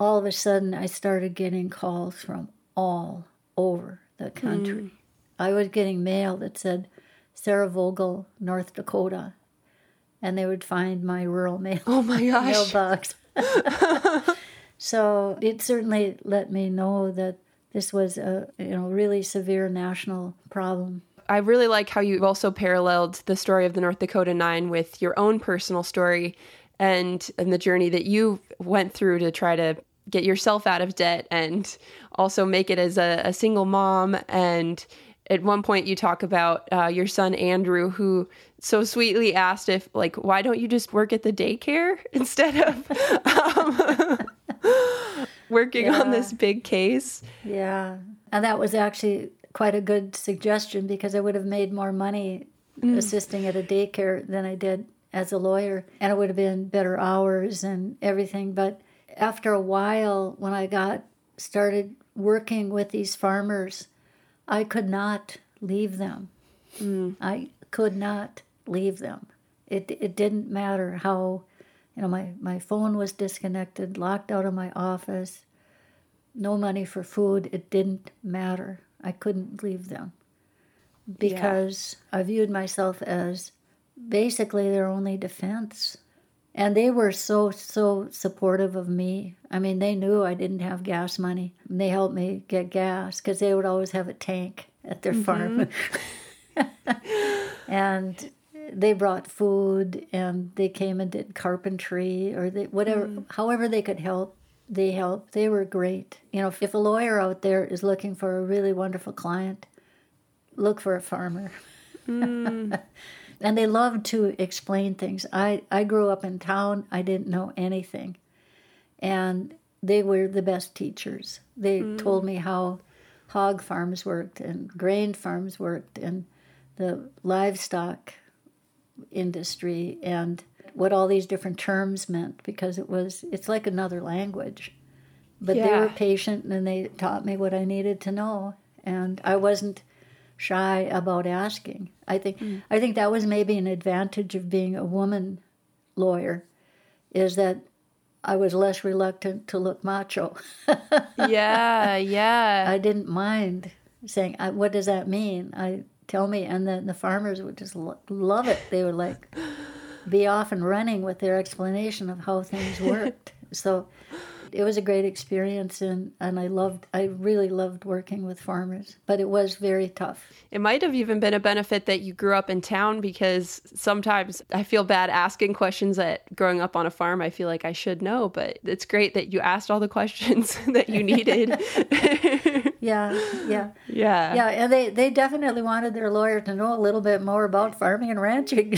all of a sudden I started getting calls from all over the country. Mm. I was getting mail that said Sarah Vogel, North Dakota, and they would find my rural mail Oh my (laughs) gosh. mailbox. (laughs) so it certainly let me know that this was a you know really severe national problem. I really like how you've also paralleled the story of the North Dakota Nine with your own personal story and and the journey that you went through to try to get yourself out of debt and also make it as a, a single mom. And at one point you talk about uh, your son andrew who so sweetly asked if like why don't you just work at the daycare (laughs) instead of um, (laughs) working yeah. on this big case? Yeah. And that was actually quite a good suggestion because i would have made more money mm. assisting at a daycare than i did as a lawyer. And it would have been better hours and everything. But after a while when i got started working with these farmers i could not leave them mm. i could not leave them it, it didn't matter how you know my, my phone was disconnected locked out of my office no money for food it didn't matter i couldn't leave them because yeah. i viewed myself as basically their only defense. And they were so, so supportive of me. I mean, they knew I didn't have gas money. And they helped me get gas because they would always have a tank at their mm-hmm. farm. (laughs) and they brought food and they came and did carpentry or they, whatever, mm. however they could help. They helped. They were great. You know, if a lawyer out there is looking for a really wonderful client, look for a farmer. Mm. (laughs) and they loved to explain things. I, I grew up in town, I didn't know anything. And they were the best teachers. They mm. told me how hog farms worked and grain farms worked and the livestock industry and what all these different terms meant because it was it's like another language but yeah. they were patient and they taught me what i needed to know and i wasn't shy about asking. I think mm. I think that was maybe an advantage of being a woman lawyer, is that I was less reluctant to look macho. (laughs) yeah, yeah. I didn't mind saying, "What does that mean?" I tell me, and then the farmers would just lo- love it. They would like be off and running with their explanation of how things worked. so it was a great experience and, and I loved I really loved working with farmers, but it was very tough. It might have even been a benefit that you grew up in town because sometimes I feel bad asking questions that growing up on a farm I feel like I should know, but it's great that you asked all the questions (laughs) that you needed. (laughs) yeah, yeah. (gasps) Yeah. Yeah, and they, they definitely wanted their lawyer to know a little bit more about farming and ranching.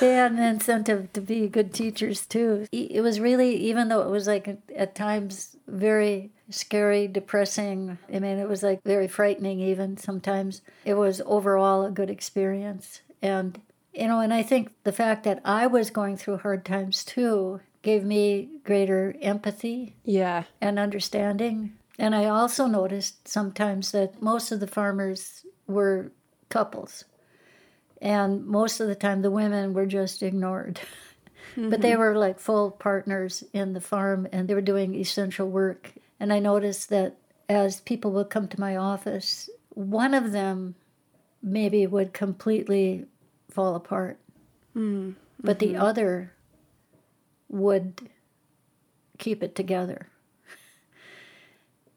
they had an incentive to be good teachers too. It was really even though it was like at times very scary, depressing. I mean, it was like very frightening, even sometimes. It was overall a good experience. And, you know, and I think the fact that I was going through hard times too gave me greater empathy. Yeah. And understanding. And I also noticed sometimes that most of the farmers were couples. And most of the time, the women were just ignored. Mm-hmm. (laughs) But they mm-hmm. were like full partners in the farm and they were doing essential work. And I noticed that as people would come to my office, one of them maybe would completely fall apart. Mm-hmm. But the mm-hmm. other would keep it together.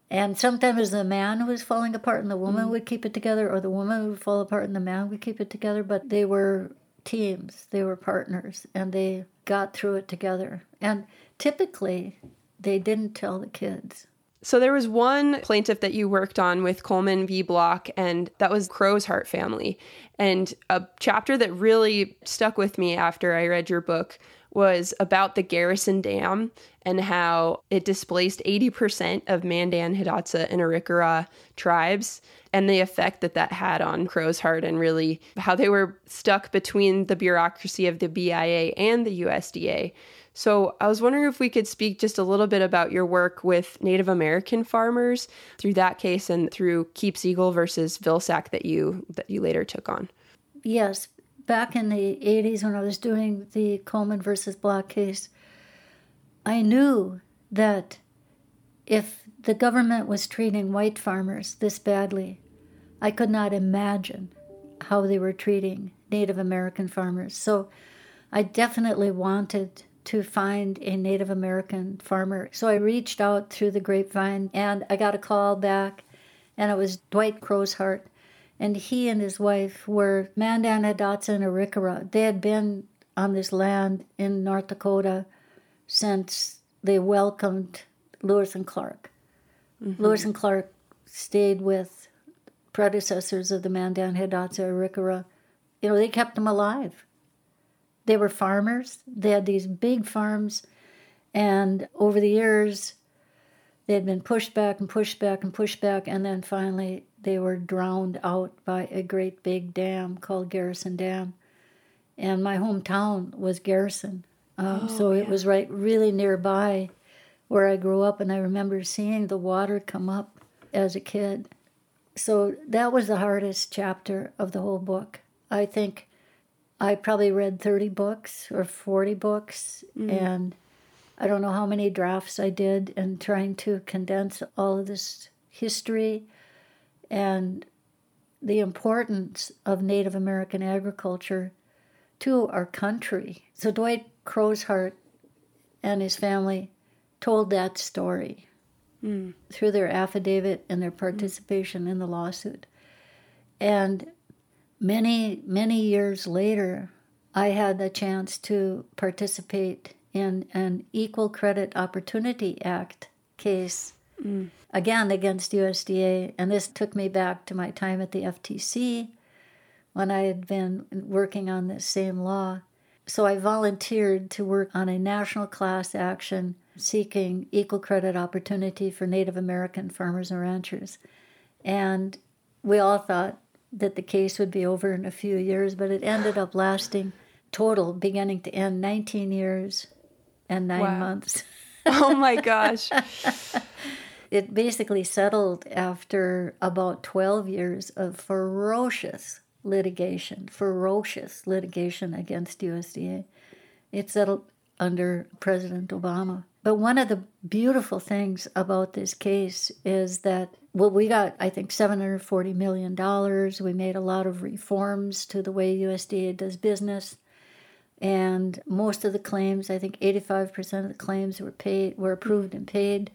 And sometimes the man was falling apart and the woman mm-hmm. would keep it together, or the woman would fall apart and the man would keep it together. But they were teams, they were partners, and they got through it together. And typically, they didn't tell the kids. So there was one plaintiff that you worked on with Coleman v. Block, and that was Crow's Heart family. And a chapter that really stuck with me after I read your book was about the Garrison Dam and how it displaced 80% of Mandan, Hidatsa, and Arikara tribes and the effect that that had on Crow's Heart and really how they were stuck between the bureaucracy of the BIA and the USDA. So I was wondering if we could speak just a little bit about your work with Native American farmers through that case and through Keepseagle versus Vilsack that you that you later took on. Yes, back in the 80s when I was doing the Coleman versus Block case, I knew that if the government was treating white farmers this badly, I could not imagine how they were treating Native American farmers. So I definitely wanted to find a Native American farmer. So I reached out through the grapevine and I got a call back, and it was Dwight Crowsheart And he and his wife were Mandan Hidatsa and Arikara. They had been on this land in North Dakota since they welcomed Lewis and Clark. Mm-hmm. Lewis and Clark stayed with predecessors of the Mandan Hidatsa Arikara. You know, they kept them alive. They were farmers. They had these big farms. And over the years, they had been pushed back and pushed back and pushed back. And then finally, they were drowned out by a great big dam called Garrison Dam. And my hometown was Garrison. Um, oh, so it was right really nearby where I grew up. And I remember seeing the water come up as a kid. So that was the hardest chapter of the whole book. I think I probably read 30 books or 40 books, mm. and I don't know how many drafts I did in trying to condense all of this history and the importance of Native American agriculture to our country. So Dwight Crowsheart and his family told that story mm. through their affidavit and their participation mm. in the lawsuit. And many, many years later, I had the chance to participate in an Equal Credit Opportunity Act case, mm. again against USDA. And this took me back to my time at the FTC when I had been working on this same law. So I volunteered to work on a national class action seeking equal credit opportunity for Native American farmers and ranchers. And we all thought that the case would be over in a few years, but it ended up lasting total, beginning to end, 19 years and nine wow. months. (laughs) oh my gosh. (laughs) it basically settled after about 12 years of ferocious litigation, ferocious litigation against USDA. It settled under President Obama. But one of the beautiful things about this case is that, well, we got, I think, $740 million. We made a lot of reforms to the way USDA does business. And most of the claims, I think 85% of the claims were paid, were approved and paid.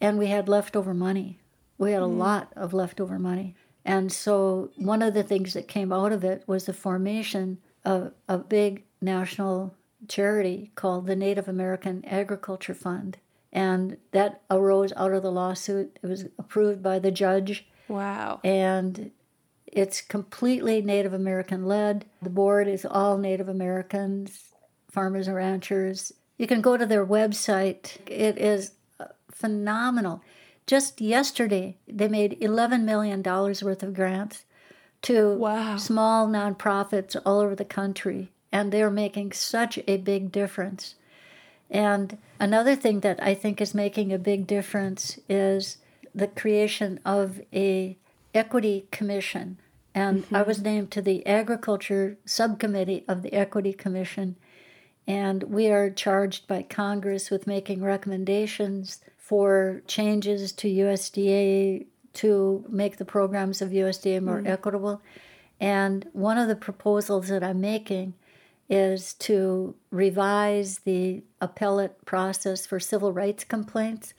And we had leftover money. We had a mm. lot of leftover money. And so one of the things that came out of it was the formation of a big national charity called the Native American Agriculture Fund. And that arose out of the lawsuit. It was approved by the judge. Wow. And it's completely Native American led. The board is all Native Americans, farmers and ranchers. You can go to their website. It is uh, phenomenal. Just yesterday, they made $11 million worth of grants to wow. small nonprofits all over the country and they're making such a big difference. And another thing that I think is making a big difference is the creation of a equity commission. And mm-hmm. I was named to the agriculture subcommittee of the equity commission. And we are charged by Congress with making recommendations for changes to USDA to make the programs of USDA more mm-hmm. equitable. And one of the proposals that I'm making is to revise the appellate process for civil rights complaints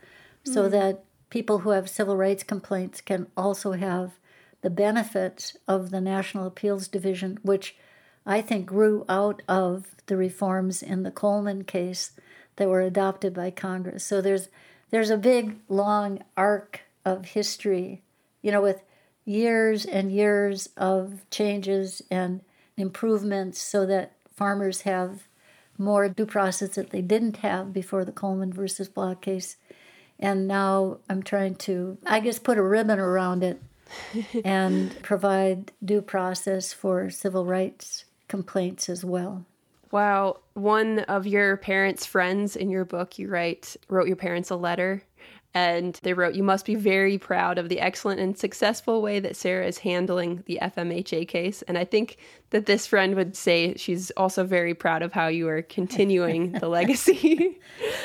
mm-hmm. so that people who have civil rights complaints can also have the benefits of the National Appeals Division, which I think grew out of the reforms in the Coleman case that were adopted by Congress. So there's there's a big long arc of history, you know, with years and years of changes and improvements so that farmers have more due process that they didn't have before the Coleman versus Block case. And now I'm trying to, I guess, put a ribbon around it (laughs) and provide due process for civil rights complaints as well. Wow. One of your parents' friends in your book, you write, wrote your parents a letter and they wrote, You must be very proud of the excellent and successful way that Sarah is handling the FMHA case. And I think that this friend would say she's also very proud of how you are continuing the (laughs) legacy.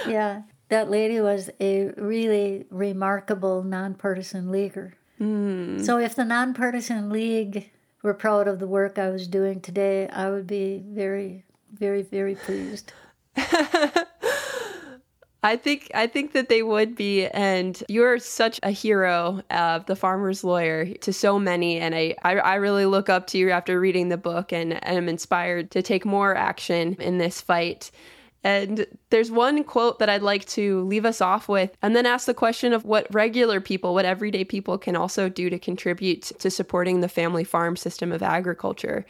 yeah, that lady was a really remarkable nonpartisan leaguer. Mm. So if the nonpartisan league were proud of the work I was doing today, I would be very, very, very pleased. (laughs) I think I think that they would be, and you're such a hero of the farmer's lawyer to so many, and I, I, I really look up to you after reading the book, and, and I'm inspired to take more action in this fight. And there's one quote that I'd like to leave us off with, and then ask the question of what regular people, what everyday people can also do to contribute to supporting the family farm system of agriculture.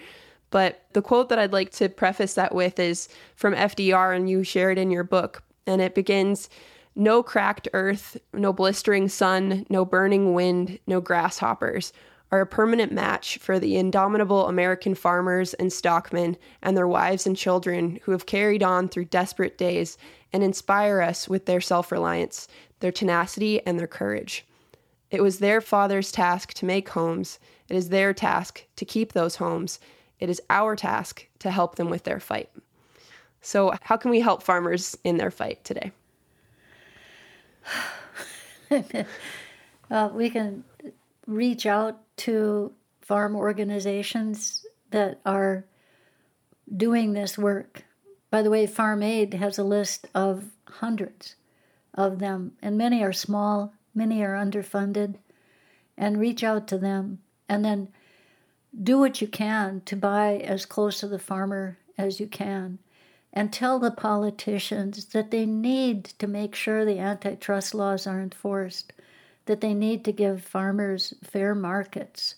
But the quote that I'd like to preface that with is from FDR, and you share it in your book. And it begins No cracked earth, no blistering sun, no burning wind, no grasshoppers are a permanent match for the indomitable American farmers and stockmen and their wives and children who have carried on through desperate days and inspire us with their self reliance, their tenacity, and their courage. It was their father's task to make homes. It is their task to keep those homes. It is our task to help them with their fight. So, how can we help farmers in their fight today? (laughs) well, we can reach out to farm organizations that are doing this work. By the way, Farm Aid has a list of hundreds of them, and many are small, many are underfunded, and reach out to them. And then do what you can to buy as close to the farmer as you can and tell the politicians that they need to make sure the antitrust laws are enforced, that they need to give farmers fair markets,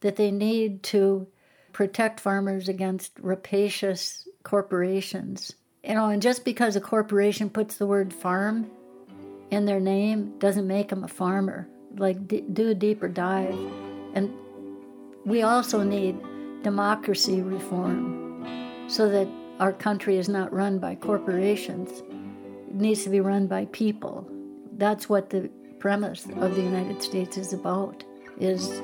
that they need to protect farmers against rapacious corporations. You know, and just because a corporation puts the word farm in their name doesn't make them a farmer. Like, d- do a deeper dive. And we also need democracy reform so that our country is not run by corporations. It needs to be run by people. That's what the premise of the United States is about is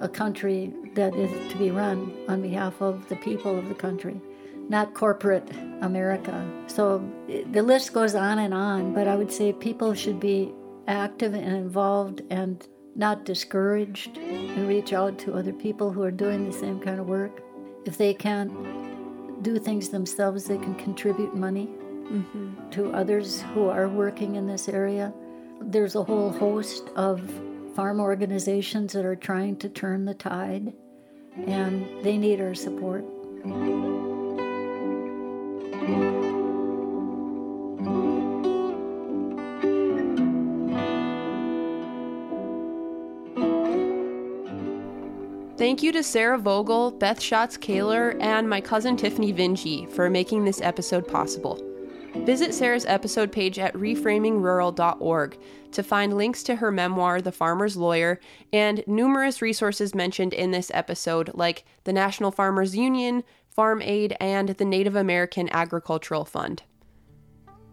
a country that is to be run on behalf of the people of the country, not corporate America. So the list goes on and on, but I would say people should be active and involved and not discouraged and reach out to other people who are doing the same kind of work. If they can't do things themselves, they can contribute money mm-hmm. to others who are working in this area. There's a whole host of farm organizations that are trying to turn the tide, and they need our support. Thank you to Sarah Vogel, Beth Schatz Kaler, and my cousin Tiffany Vinci for making this episode possible. Visit Sarah's episode page at reframingrural.org to find links to her memoir, The Farmer's Lawyer, and numerous resources mentioned in this episode, like the National Farmers Union, Farm Aid, and the Native American Agricultural Fund.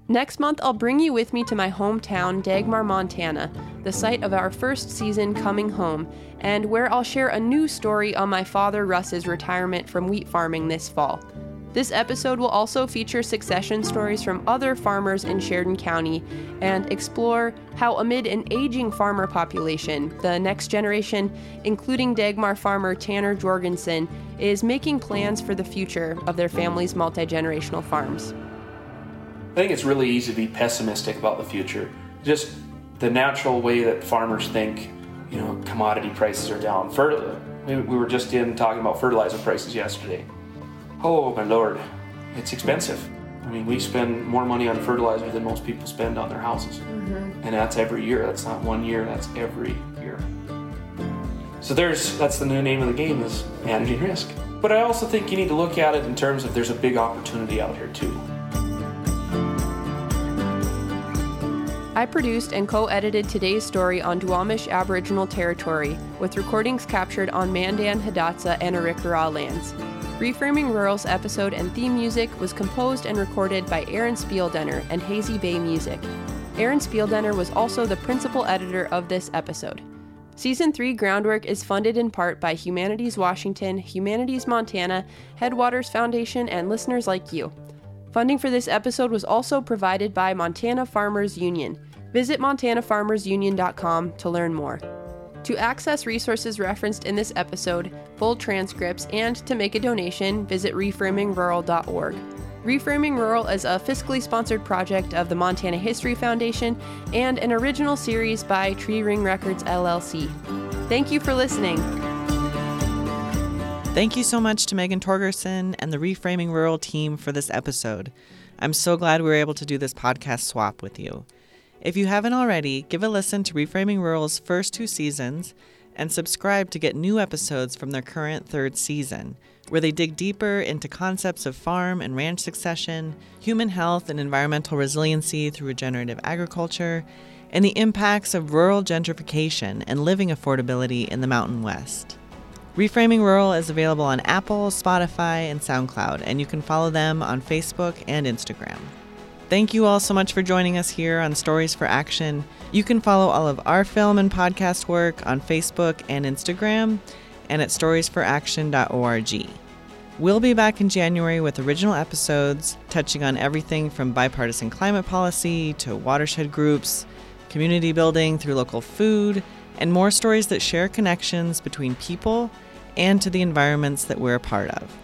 Next month, I'll bring you with me to my hometown, Dagmar, Montana, the site of our first season, Coming Home, and where I'll share a new story on my father Russ's retirement from wheat farming this fall. This episode will also feature succession stories from other farmers in Sheridan County and explore how, amid an aging farmer population, the next generation, including Dagmar farmer Tanner Jorgensen, is making plans for the future of their family's multi generational farms. I think it's really easy to be pessimistic about the future. Just the natural way that farmers think, you know, commodity prices are down. Fertilizer. We, we were just in talking about fertilizer prices yesterday. Oh my lord, it's expensive. I mean, we spend more money on fertilizer than most people spend on their houses. Mm-hmm. And that's every year. That's not one year, that's every year. So there's that's the new name of the game is managing risk. But I also think you need to look at it in terms of there's a big opportunity out here too. I produced and co edited today's story on Duwamish Aboriginal territory, with recordings captured on Mandan, Hidatsa, and Arikara lands. Reframing Rural's episode and theme music was composed and recorded by Aaron Spieldenner and Hazy Bay Music. Aaron Spieldenner was also the principal editor of this episode. Season 3 groundwork is funded in part by Humanities Washington, Humanities Montana, Headwaters Foundation, and listeners like you. Funding for this episode was also provided by Montana Farmers Union. Visit montanafarmersunion.com to learn more. To access resources referenced in this episode, full transcripts, and to make a donation, visit reframingrural.org. Reframing Rural is a fiscally sponsored project of the Montana History Foundation and an original series by Tree Ring Records LLC. Thank you for listening. Thank you so much to Megan Torgerson and the Reframing Rural team for this episode. I'm so glad we were able to do this podcast swap with you. If you haven't already, give a listen to Reframing Rural's first two seasons and subscribe to get new episodes from their current third season, where they dig deeper into concepts of farm and ranch succession, human health and environmental resiliency through regenerative agriculture, and the impacts of rural gentrification and living affordability in the Mountain West. Reframing Rural is available on Apple, Spotify, and SoundCloud, and you can follow them on Facebook and Instagram. Thank you all so much for joining us here on Stories for Action. You can follow all of our film and podcast work on Facebook and Instagram and at storiesforaction.org. We'll be back in January with original episodes touching on everything from bipartisan climate policy to watershed groups, community building through local food, and more stories that share connections between people and to the environments that we're a part of.